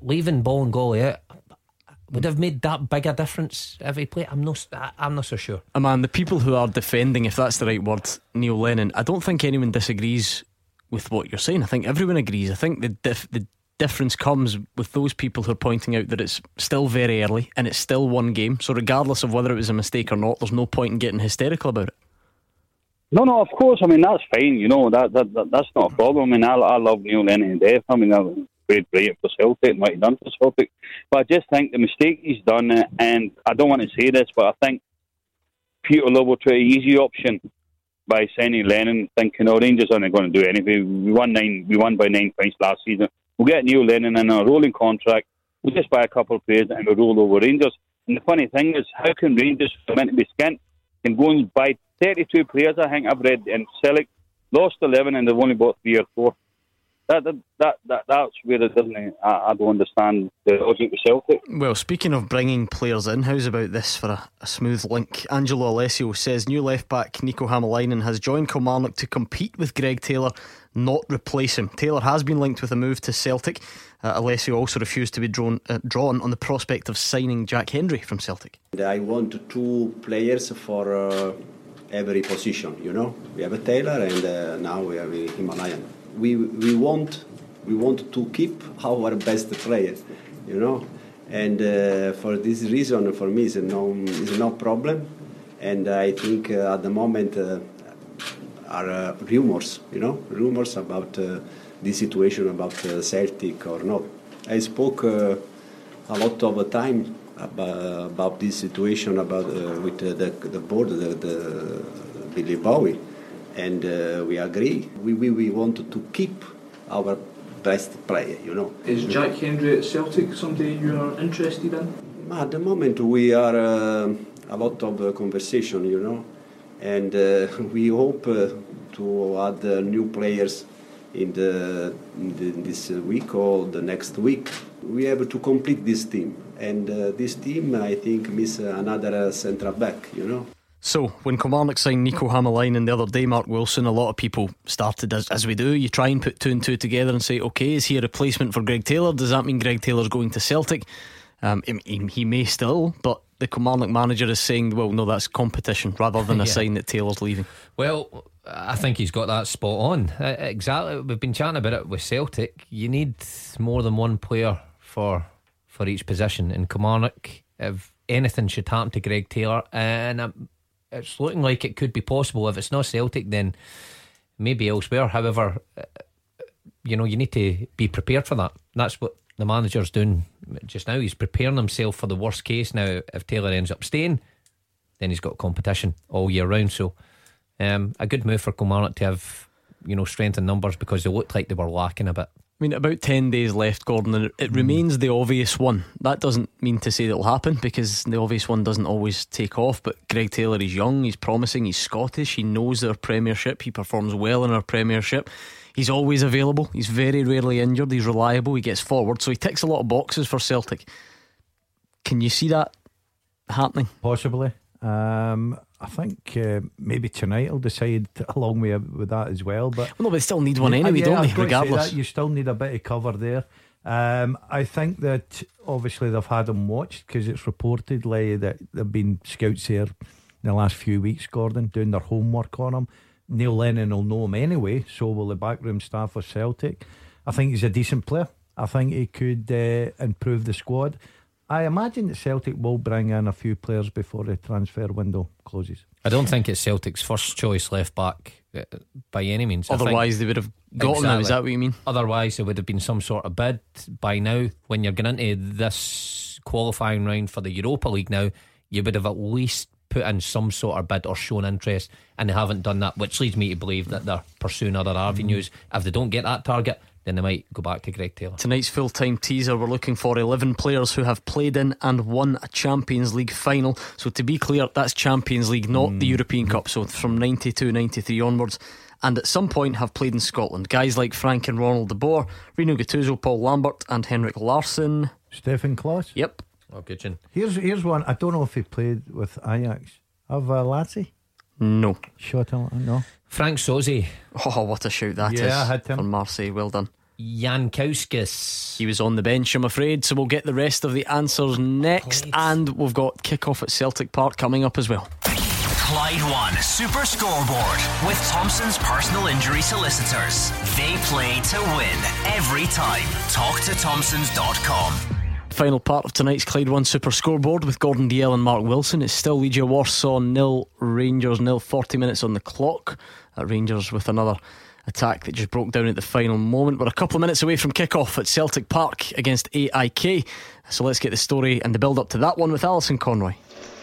leaving Boli Bolingoli out would have made that big a difference if he played. I'm not. I'm not so sure. A man, the people who are defending, if that's the right word, Neil Lennon, I don't think anyone disagrees with what you're saying. I think everyone agrees. I think the dif- the difference comes with those people who are pointing out that it's still very early and it's still one game. So regardless of whether it was a mistake or not, there's no point in getting hysterical about it. No, no, of course. I mean, that's fine. You know, that, that, that that's not a problem. I mean, I, I love Neil Lennon to death. I mean, I've played brilliant for Celtic and what he done for Celtic. But I just think the mistake he's done, and I don't want to say this, but I think Peter will try the easy option by signing Lennon, thinking, "Oh, Rangers aren't going to do anything. We won nine. We won by nine points last season. We'll get Neil Lennon in a rolling contract. We'll just buy a couple of players and we'll roll over Rangers." And the funny thing is, how can Rangers, who meant to be skint, can go and buy 32 players? I think I've read in Celtic, lost 11 and they've only bought three or four. That that that, that that's where it doesn't. I, I don't understand the logic with Celtic. Well, speaking of bringing players in, how's about this for a, a smooth link? Angelo Alessio says new left back Nico Hamalainen has joined Kilmarnock to compete with Greg Taylor, not replace him. Taylor has been linked with a move to Celtic. Uh, Alessio also refused to be drawn, uh, drawn on the prospect of signing Jack Hendry from Celtic. I want two players for uh, every position. You know, we have a Taylor and uh, now we have a Himalayan. We we want we want to keep our best player. You know, and uh, for this reason, for me, it's no it's no problem. And I think uh, at the moment uh, are uh, rumors. You know, rumors about uh, this situation about uh, Celtic or not. I spoke a lot of time about, about this situation about with the the board, the, the Billy Bowie, and uh, we agree. We, we we want to keep our best player. You know. Is Jack Hendry at Celtic somebody you are interested in? At the moment, we are uh, a lot of uh, conversation, you know, and uh, we hope uh, to add uh, new players in, the, in the, this week or the next week. We have to complete this team, and uh, this team, I think, miss another uh, central back, you know. So, when Kilmarnock signed Nico Hamalainen the other day, Mark Wilson, a lot of people started, as, as we do, you try and put two and two together and say, okay, is he a replacement for Greg Taylor? Does that mean Greg Taylor's going to Celtic? Um, he, he may still, but the Kilmarnock manager is saying, well, no, that's competition rather than a Yeah. sign that Taylor's leaving. Well, I think he's got that spot on. Uh, exactly. We've been chatting about it with Celtic. You need more than one player for for each position. In Kilmarnock, if anything should happen to Greg Taylor, and um, it's looking like it could be possible. If it's not Celtic, then maybe elsewhere. However, uh, you know, you need to be prepared for that. That's what the manager's doing just now. He's preparing himself for the worst case. Now, if Taylor ends up staying, then he's got competition all year round. So, um, a good move for Kilmarnock to have, you know, strength in numbers because they looked like they were lacking a bit. I mean, about 10 days left, Gordon, and it, it remains the obvious one. That doesn't mean to say that'll happen because the obvious one doesn't always take off. But Greg Taylor is young, he's promising, he's Scottish, he knows their Premiership, he performs well in our Premiership. He's always available, he's very rarely injured, he's reliable, he gets forward, so he ticks a lot of boxes for Celtic. Can you see that happening? Possibly. Um, I think uh, maybe tonight I'll decide along with, with that as well. But Well, no, but still need one anyway, Yeah, don't I they, was going to say regardless? you still need a bit of cover there. Um, I think that obviously they've had him watched because it's reportedly that there've been scouts here in the last few weeks, Gordon, doing their homework on him. Neil Lennon will know him anyway, so will the backroom staff of Celtic. I think he's a decent player. I think he could uh, improve the squad. I imagine that Celtic will bring in a few players before the transfer window closes. I don't think it's Celtic's first choice left back uh, by any means. I think- Otherwise, they would have got him now. Is that what you mean? Otherwise, there would have been some sort of bid by now. When you're going into this qualifying round for the Europa League now, you would have at least put in some sort of bid or shown interest, and they haven't done that, which leads me to believe that they're pursuing other avenues. If they don't get that target, then they might go back to Greg Taylor. Tonight's full time teaser, we're looking for 11 players who have played in and won a Champions League final. So, to be clear, that's Champions League, not the European Cup. So, from 92 93 onwards. And at some point have played in Scotland. Guys like Frank and Ronald de Boer, Rino Gattuso, Paul Lambert, and Henrik Larsson. Stefan Klos? Yep. Oh, good, Jin. Here's here's one. I don't know if he played with Ajax. Have uh, Lassie? No. Shot him? No. Frank Sozi. Oh, what a shout that is Yeah, I had him. for Marseille. Well done. Jankowskis. He was on the bench, I'm afraid. So we'll get the rest of the answers next. And we've got kick-off at Celtic Park coming up as well. Clyde One Super Scoreboard with Thompson's personal injury solicitors. They play to win every time. Talk to Thompsons.com. Final part of tonight's Clyde One Super Scoreboard with Gordon Dalziel and Mark Wilson. It's still Legia Warsaw nil, Rangers nil. Forty minutes on the clock. At Rangers with another attack that just broke down at the final moment. We're a couple of minutes away from kick-off at Celtic Park against AIK. So let's get the story and the build up to that one with Alison Conroy.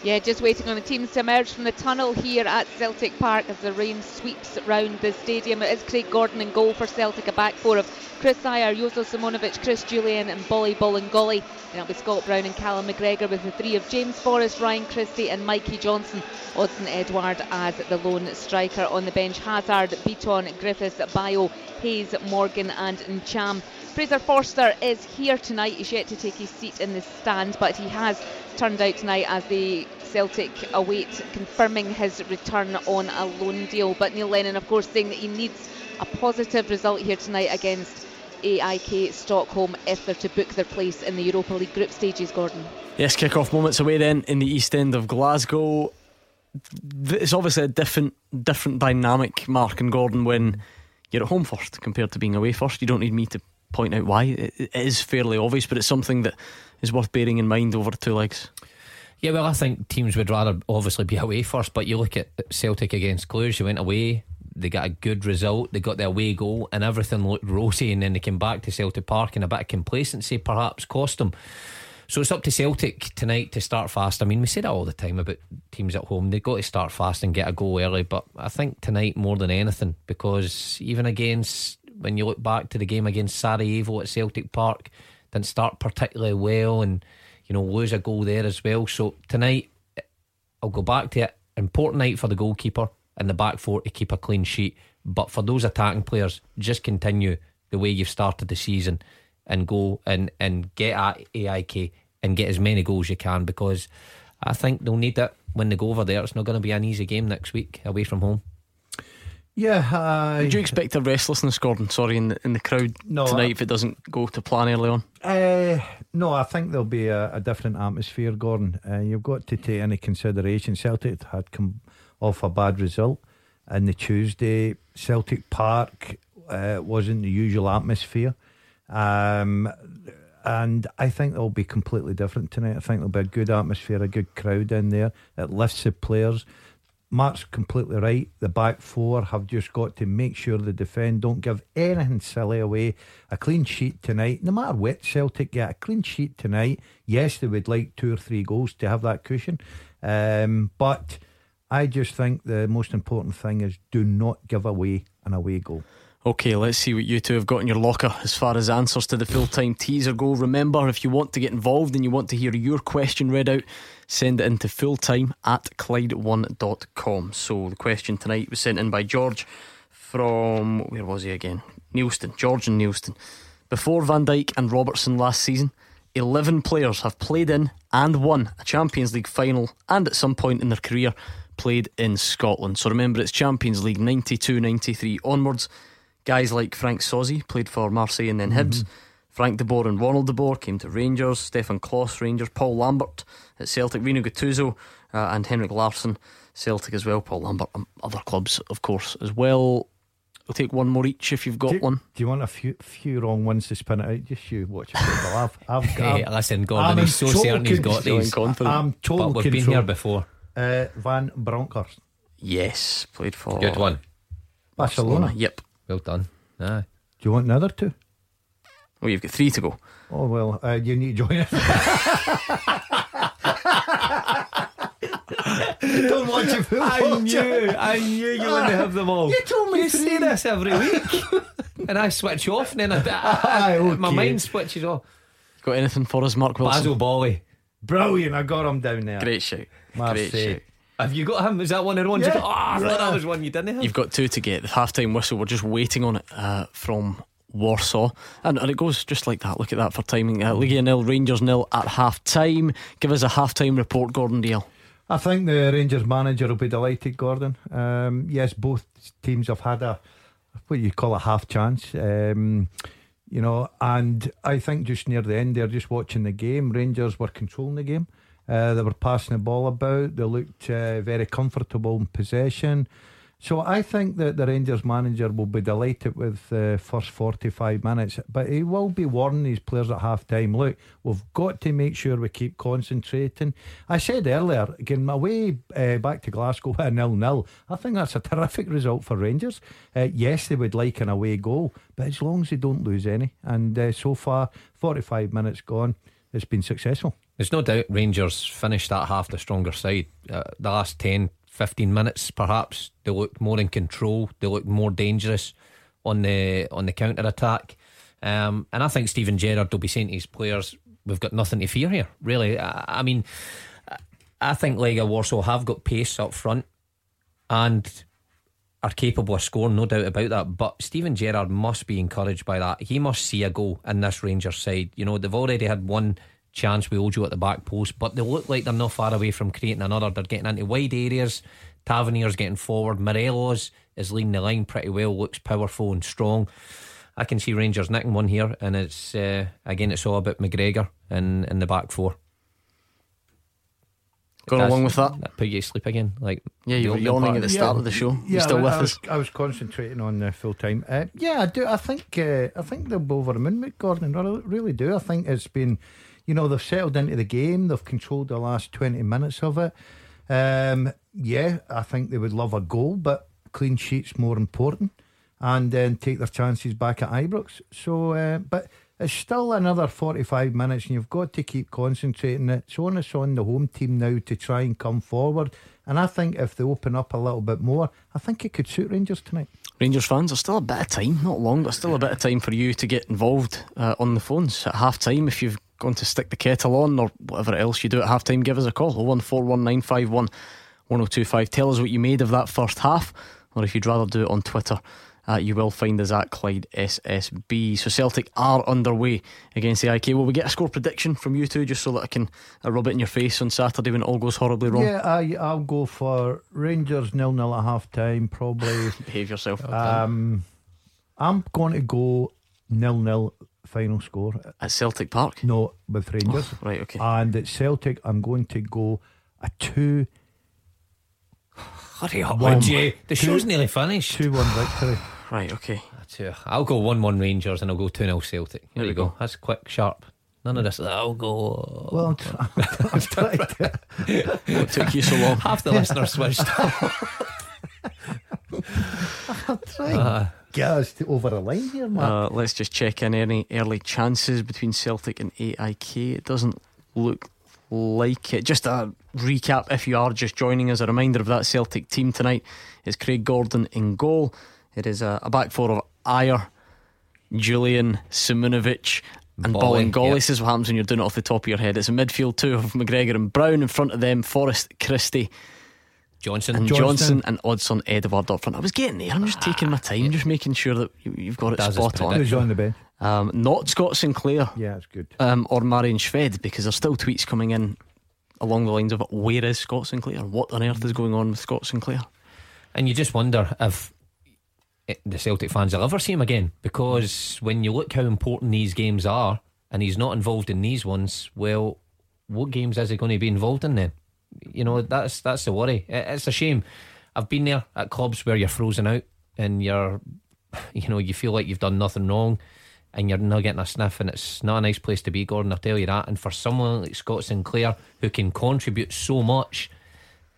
Yeah, just waiting on the teams to emerge from the tunnel here at Celtic Park as the rain sweeps round the stadium. It is Craig Gordon in goal for Celtic, a back four of Kris Ajer, Jozo Simunovic, Chris Jullien, and Boli Bolingoli. And it'll be Scott Brown and Callum McGregor with the three of James Forrest, Ryan Christie, and Mikey Johnston. Odsonne Edouard as the lone striker on the bench. Hazard, Bitton, Griffiths, Bayo, Hayes, Morgan, and Ntcham. Fraser Forster is here tonight. He's yet to take his seat in the stand, but he has turned out tonight as the Celtic await confirming his return on a loan deal. But Neil Lennon, of course, saying that he needs a positive result here tonight against AIK Stockholm if they're to book their place in the Europa League group stages, Gordon. Yes, kick-off moments away then in the east end of Glasgow. It's obviously a different different dynamic, Mark and Gordon, when you're at home first compared to being away first. You don't need me to point out why. It is fairly obvious, but it's something that is worth bearing in mind over two legs. Yeah, well, I think teams would rather obviously be away first, but you look at Celtic against Cluj, you went away, they got a good result, they got their away goal, and everything looked rosy, and then they came back to Celtic Park, and a bit of complacency perhaps cost them. So it's up to Celtic tonight to start fast. I mean, we say that all the time about teams at home. They've got to start fast and get a goal early. But I think tonight more than anything, because even against, when you look back to the game against Sarajevo at Celtic Park, didn't start particularly well. And, you know, lose a goal there as well. So tonight, I'll go back to it. Important night for the goalkeeper and the back four to keep a clean sheet. But for those attacking players, just continue the way you've started the season and go and, and get at AIK and get as many goals as you can because I think they'll need it when they go over there. It's not going to be an easy game next week away from home. Yeah, uh, Would you expect a restlessness, Gordon? Sorry, in the, in the crowd No, tonight I- if it doesn't go to plan early on. Uh, no, I think there'll be a, a different atmosphere, Gordon. Uh, you've got to take into consideration Celtic had come off a bad result, and the Tuesday Celtic Park uh, wasn't the usual atmosphere. Um, and I think it'll be completely different tonight. I think there'll be a good atmosphere, a good crowd in there. It lifts the players. Mark's completely right. The back four have just got to make sure they defend. Don't give anything silly away. A clean sheet tonight, no matter what Celtic get, a clean sheet tonight. Yes, they would like two or three goals to have that cushion. Um, but I just think the most important thing is do not give away an away goal. Okay, let's see what you two have got in your locker as far as answers to the full time teaser go. Remember, if you want to get involved and you want to hear your question read out, send it in to fulltime at Clyde1.com. So the question tonight was sent in by George from, where was he again? Neilston, George and Neilston. Before Van Dijk and Robertson last season, 11 players have played in and won a Champions League final and at some point in their career played in Scotland. So remember, it's Champions League 92 93 onwards. Guys like Franck Sauzée played for Marseille and then Hibs. Mm-hmm. Frank de Boer and Ronald de Boer came to Rangers. Stefan Klos, Rangers. Paul Lambert at Celtic. Rino Gattuso uh, and Henrik Larsson, Celtic as well. Paul Lambert and other clubs, of course, as well. We'll take one more each if you've got do, one. Do you want a few few wrong ones to spin it out? Just you watch it. I've, I've, Hey, I've, listen, Gordon, I'm he's so certain he's got control. these. I'm total But we've been here before. Uh, Van Bronckhorst. Yes, played for Good one. Barcelona. Yep. Well done. Aye. Do you want another two? Well, you've got three to go. Oh well, uh, you need to join us. Don't watch it. Full I knew, I knew you wouldn't ah, have them all. You told me You three. say this every week, and I switch off, and then I, I- Aye, I- ah, my mind switches off. Got anything for us, Mark Wilson? Basile Boli. Brilliant! I got him down there. Great shout. Marseille. Great shout. Have you got him? Is that one of the ones? You Yeah. got? Oh, I thought Yeah. that was one you didn't have. You've got two to get. The halftime whistle, we're just waiting on it uh, from Warsaw. And, and it goes just like that. Look at that for timing. Uh, Legia nil, Rangers nil at half time. Give us a half time report, Gordon Dalziel. I think the Rangers manager will be delighted, Gordon. Um, yes, both teams have had a what you call a half chance. Um, you know, and I think just near the end, they're just watching the game. Rangers were controlling the game. Uh, they were passing the ball about. They looked uh, very comfortable in possession. So I think that the Rangers manager will be delighted with the first 45 minutes, but he will be warning his players at half time. Look, we've got to make sure we keep concentrating. I said earlier, getting away uh, back to Glasgow at nil nil. I think that's a terrific result for Rangers. Uh, yes, they would like an away goal, but as long as they don't lose any, and uh, so far 45 minutes gone, it's been successful. There's no doubt Rangers finished that half the stronger side. Uh, the last 10, 15 minutes, perhaps, they looked more in control. They looked more dangerous on the on the counter attack. Um, and I think Steven Gerrard will be saying to his players, "We've got nothing to fear here." Really, I, I mean, I think Legia Warsaw have got pace up front and are capable of scoring, no doubt about that. But Steven Gerrard must be encouraged by that. He must see a goal in this Rangers side. You know, they've already had one chance with Ojo at the back post, but they look like they're not far away from creating another. They're getting into wide areas. Tavernier's getting forward. Morelos is leading the line pretty well, looks powerful and strong. I can see Rangers nicking one here, and it's uh, again, it's all about McGregor in, in the back four. Going along with that? That put you to sleep again. Like Yeah, you the were yawning part. at the start of the show. You still I, with I us? was, I was concentrating on the full time. Uh, yeah, I do. I think uh, I think they'll be over the moon, with Gordon. I really- really do. I think it's been, you know, they've settled into the game. They've controlled the last twenty minutes of it. Um, yeah, I think they would love a goal, but clean sheets more important, and then take their chances back at Ibrox. So, uh, but. It's still another 45 minutes, and you've got to keep concentrating. It's on us on the home team now to try and come forward. And I think if they open up a little bit more, I think it could suit Rangers tonight. Rangers fans, there's still a bit of time, not long, but still a bit of time for you to get involved uh, on the phones at half time if you've going to stick the kettle on or whatever else you do at half time, give us a call 0141951 1025. Tell us what you made of that first half, or if you'd rather do it on Twitter. Uh, you will find us at Clyde SSB. So Celtic are underway against the IK. Will we get a score prediction from you two just so that I can uh, rub it in your face on Saturday when it all goes horribly wrong? Yeah, I, I'll go for Rangers nil nil at half time, probably. Behave yourself. Um, I'm going to go nil nil final score. At Celtic Park? No, with Rangers. Oh, right, okay. And at Celtic, I'm going to go a 2 Hurry up, One. would you? The Two- show's nearly finished. 2 1 victory. Right, okay. That's it. I'll go 1 1 Rangers and I'll go 2 0 Celtic. Here There we you go. go. That's quick, sharp. None of this. I'll go. Well, I'm, tr- I'm trying to. What took you so long? Half the listeners switched. I'm trying Uh, to get us to over a line here, man. Uh, let's just check in any early chances between Celtic and AIK. It doesn't look like it. Just a recap if you are just joining us, a reminder of that Celtic team tonight is Craig Gordon in goal. It is a, a back four of Ajer, Jullien, Simunovic, and Boli, Bolingoli. yep. This is what happens when you're doing it off the top of your head. It's a midfield two of McGregor and Brown in front of them, Forrest, Christie, Johnston. and Johnston. Johnson, and Odsonne Edouard up front. I was getting there. I'm just taking my time, just making sure that you, you've got it Does spot on. Who's on the bench? Um, not Scott Sinclair Yeah, it's good. um, or Maryan Shved because there's still tweets coming in along the lines of where is Scott Sinclair? What on earth is going on with Scott Sinclair? And you just wonder if the Celtic fans will ever see him again because when you look how important these games are and he's not involved in these ones, well, what games is he going to be involved in then? You know, that's that's the worry. It- It's a shame. I've been there at clubs where you're frozen out and you're, you know, you feel like you've done nothing wrong and you're not getting a sniff and it's not a nice place to be, Gordon, I'll tell you that. And for someone like Scott Sinclair who can contribute so much,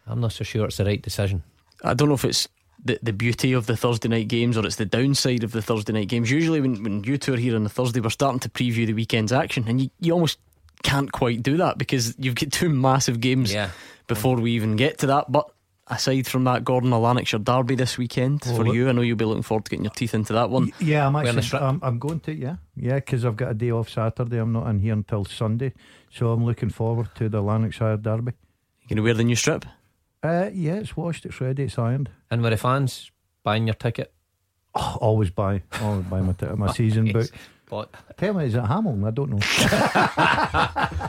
I'm not so sure it's the right decision. I don't know if it's the, the beauty of the Thursday night games or it's the downside of the Thursday night games. Usually, when, when you two are here on the Thursday, we're starting to preview the weekend's action, and you, you almost can't quite do that because you've got two massive games Yeah. before we even get to that. But aside from that, Gordon, a Lanarkshire derby this weekend Oh, for you. I know you'll be looking forward to getting your teeth into that one. Yeah, I'm actually. strip? I'm, I'm going to. Yeah, yeah, because I've got a day off Saturday. I'm not in here until Sunday, so I'm looking forward to the Lanarkshire Derby. You going to wear the new strip? Uh, yeah, it's washed, it's ready, it's ironed. And with the fans buying your ticket, Oh, always buy, always buy my t- my season book. But Tell me, is it Hamilton? I don't know.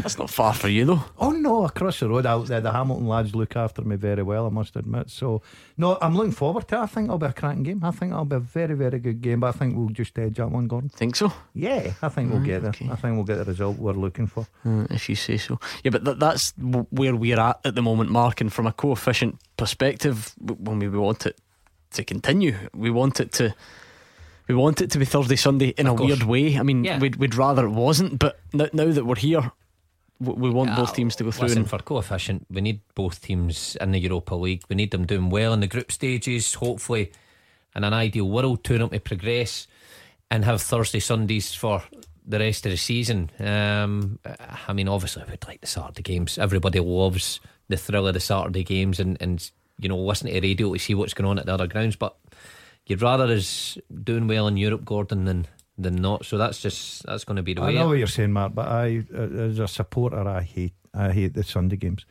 That's not far for you, though. oh no, across the road out there, the Hamilton lads look after me very well. I must admit. So, no, I'm looking forward to. it. I think it'll be a cracking game. I think it'll be a very, very good game. But I think we'll just edge that one, Gordon. Think so? Yeah, I think we'll get there. okay. I think we'll get the result we're looking for. Uh, if you say so. Yeah, but th- that's where we're at at the moment, Mark. And from a coefficient perspective, when we want it to continue, we want it to. We want it to be Thursday, Sunday in Of a course. weird way. I mean, Yeah. we'd, we'd rather it wasn't, but n- now that we're here, we want Uh, both teams to go through. Listen, and for coefficient, we need both teams in the Europa League. We need them doing well in the group stages, hopefully, in an ideal world, turn them to progress and have Thursday, Sundays for the rest of the season. Um, I mean, obviously, we'd like the Saturday games. Everybody loves the thrill of the Saturday games and, and you know, listen to the radio to see what's going on at the other grounds. But you'd rather us doing well in Europe, Gordon, than than not. So that's just that's going to be the I way. I know what you're saying, Mark, but I, uh, as a supporter, I hate, I hate the Sunday games.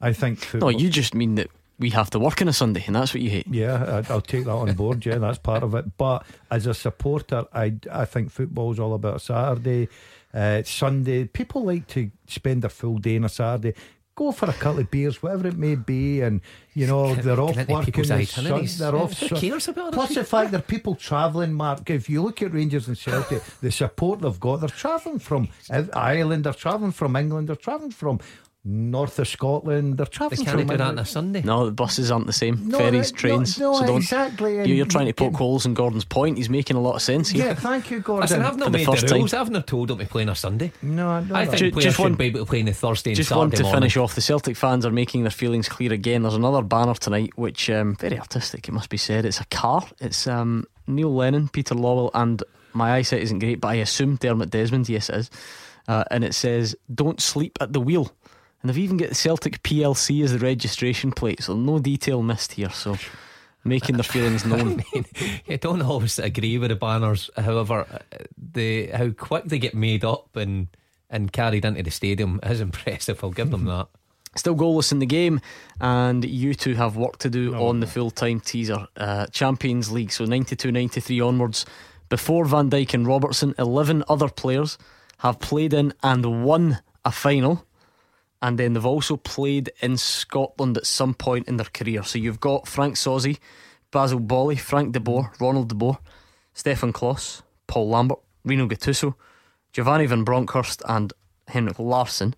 I think no, you just mean that we have to work on a Sunday, and that's what you hate. Yeah, I- I'll take that on board. Yeah, that's part of it. But as a supporter, I, I think football's all about Saturday, uh, Sunday. People like to spend a full day on a Saturday. Go for a couple of beers, whatever it may be, and you know they're off working. the sun- they're Yeah, off. who cares about Plus the fact are people travelling. Mark, if you look at Rangers and Celtic, the support they've got, they're travelling from uh, Ireland, they're travelling from England, they're travelling from north of Scotland, they're travelling. They travelling can't from do that on a Sunday. No, the buses aren't the same. No, Ferries, no, trains. no, so don't. exactly, and You- You're trying to poke getting- holes in Gordon's point. He's making a lot of sense here. Yeah, thank you, Gordon. Listen, I've not the made first the time. rules. I've not told them to play on a Sunday. No, no, I think Ju- players just should want- be able to play on the Thursday and Just Saturday want to morning. finish off. The Celtic fans are making their feelings clear again. There's another banner tonight, which um, very artistic. It must be said. It's a car. It's um, Neil Lennon, Peter Lawwell, and my eyesight isn't great, but I assume Dermot Desmond. Yes, it is. Uh, and it says, "Don't sleep at the wheel." And they've even got the Celtic PLC as the registration plate, so no detail missed here. So making their feelings known. I don't always agree with the banners. However, uh, the how quick they get made up and and carried into the stadium is impressive. I'll give them that. Still goalless in the game, and you two have work to do on the full time teaser. Uh, Champions League, so 92 93 onwards. Before Van Dijk and Robertson, 11 other players have played in and won a final, and then they've also played in Scotland at some point in their career. So you've got Franck Sauzée, Basile Boli, Frank de Boer, Ronald de Boer, Stefan Klos, Paul Lambert, Rino Gattuso, Giovanni van Bronckhorst, and Henrik Larsson,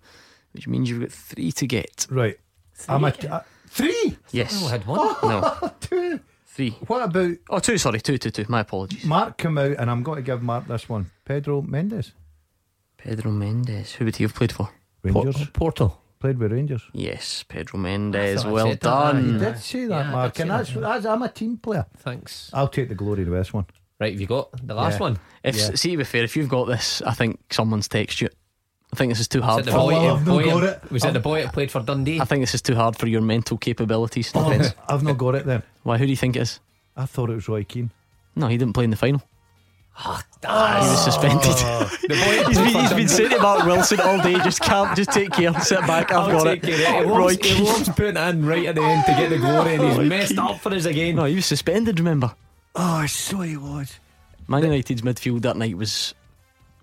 which means you've got three to get. Right. I'm a, uh, three. Yes. Oh, I had one. No, two. three. What about Oh, two, sorry, two, two, two. My apologies. Mark come out and I'm going to give Mark this one. Pedro Mendes, Pedro Mendes. Who would he have played for? Rangers. Porto. Played with Rangers. Yes, Pedro Mendes. I Well said that. done. You did say that, Yeah, I Mark, did and say that's, that. that's I'm a team player. Thanks. I'll take the glory of this one. Right, have you got the last Yeah. one? If Yeah. see to be fair, if you've got this, I think someone's text you. I think this is too Was hard. it the For, boy, well, oh, I've not boy- got it. was it oh. the boy that played for Dundee? I think this is too hard for your mental capabilities. Oh, Depends. I've not got it then. Why? Who do you think it is? I thought it was Roy Keane. No, he didn't play in the final. Ah, he was suspended. the boy he's been, he's been saying to Mark Wilson all day. Just can't. Just take care. Sit back. I've I'll got take it. care of it. He Roy loves, he loves putting in right at the end to get the glory, and he's Roy messed Keane. up for us again. No, he was suspended. Remember, Oh, I so he was. Man United's midfield that night was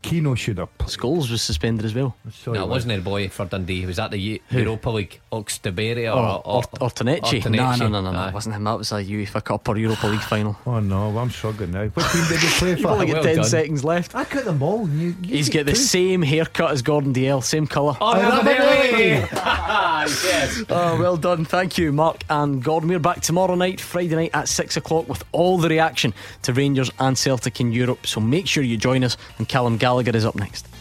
Keno should have. played. Scholes was suspended as well. So No, it was. wasn't a boy for Dundee. He was at the Eu- Who? Europa League, Oxtaberia oh, or, Or, or, or Tanechi. No, Tanechi. no, no, no, no. Aye. It wasn't him. That was a UEFA Cup or Europa League final. Oh no, I'm struggling now. What team did he play for? You've for? only got well 10 done. seconds left. I cut them all. You, you He's get got the two. same haircut as Gordon Dalziel, same colour. Oh, Oh, Ravanelli! Ravanelli! yes. Oh, well done. Thank you, Mark and Gordon. We're back tomorrow night, Friday night at 6 o'clock, with all the reaction to Rangers and Celtic in Europe. So make sure you join us, and Callum Gallagher is up next.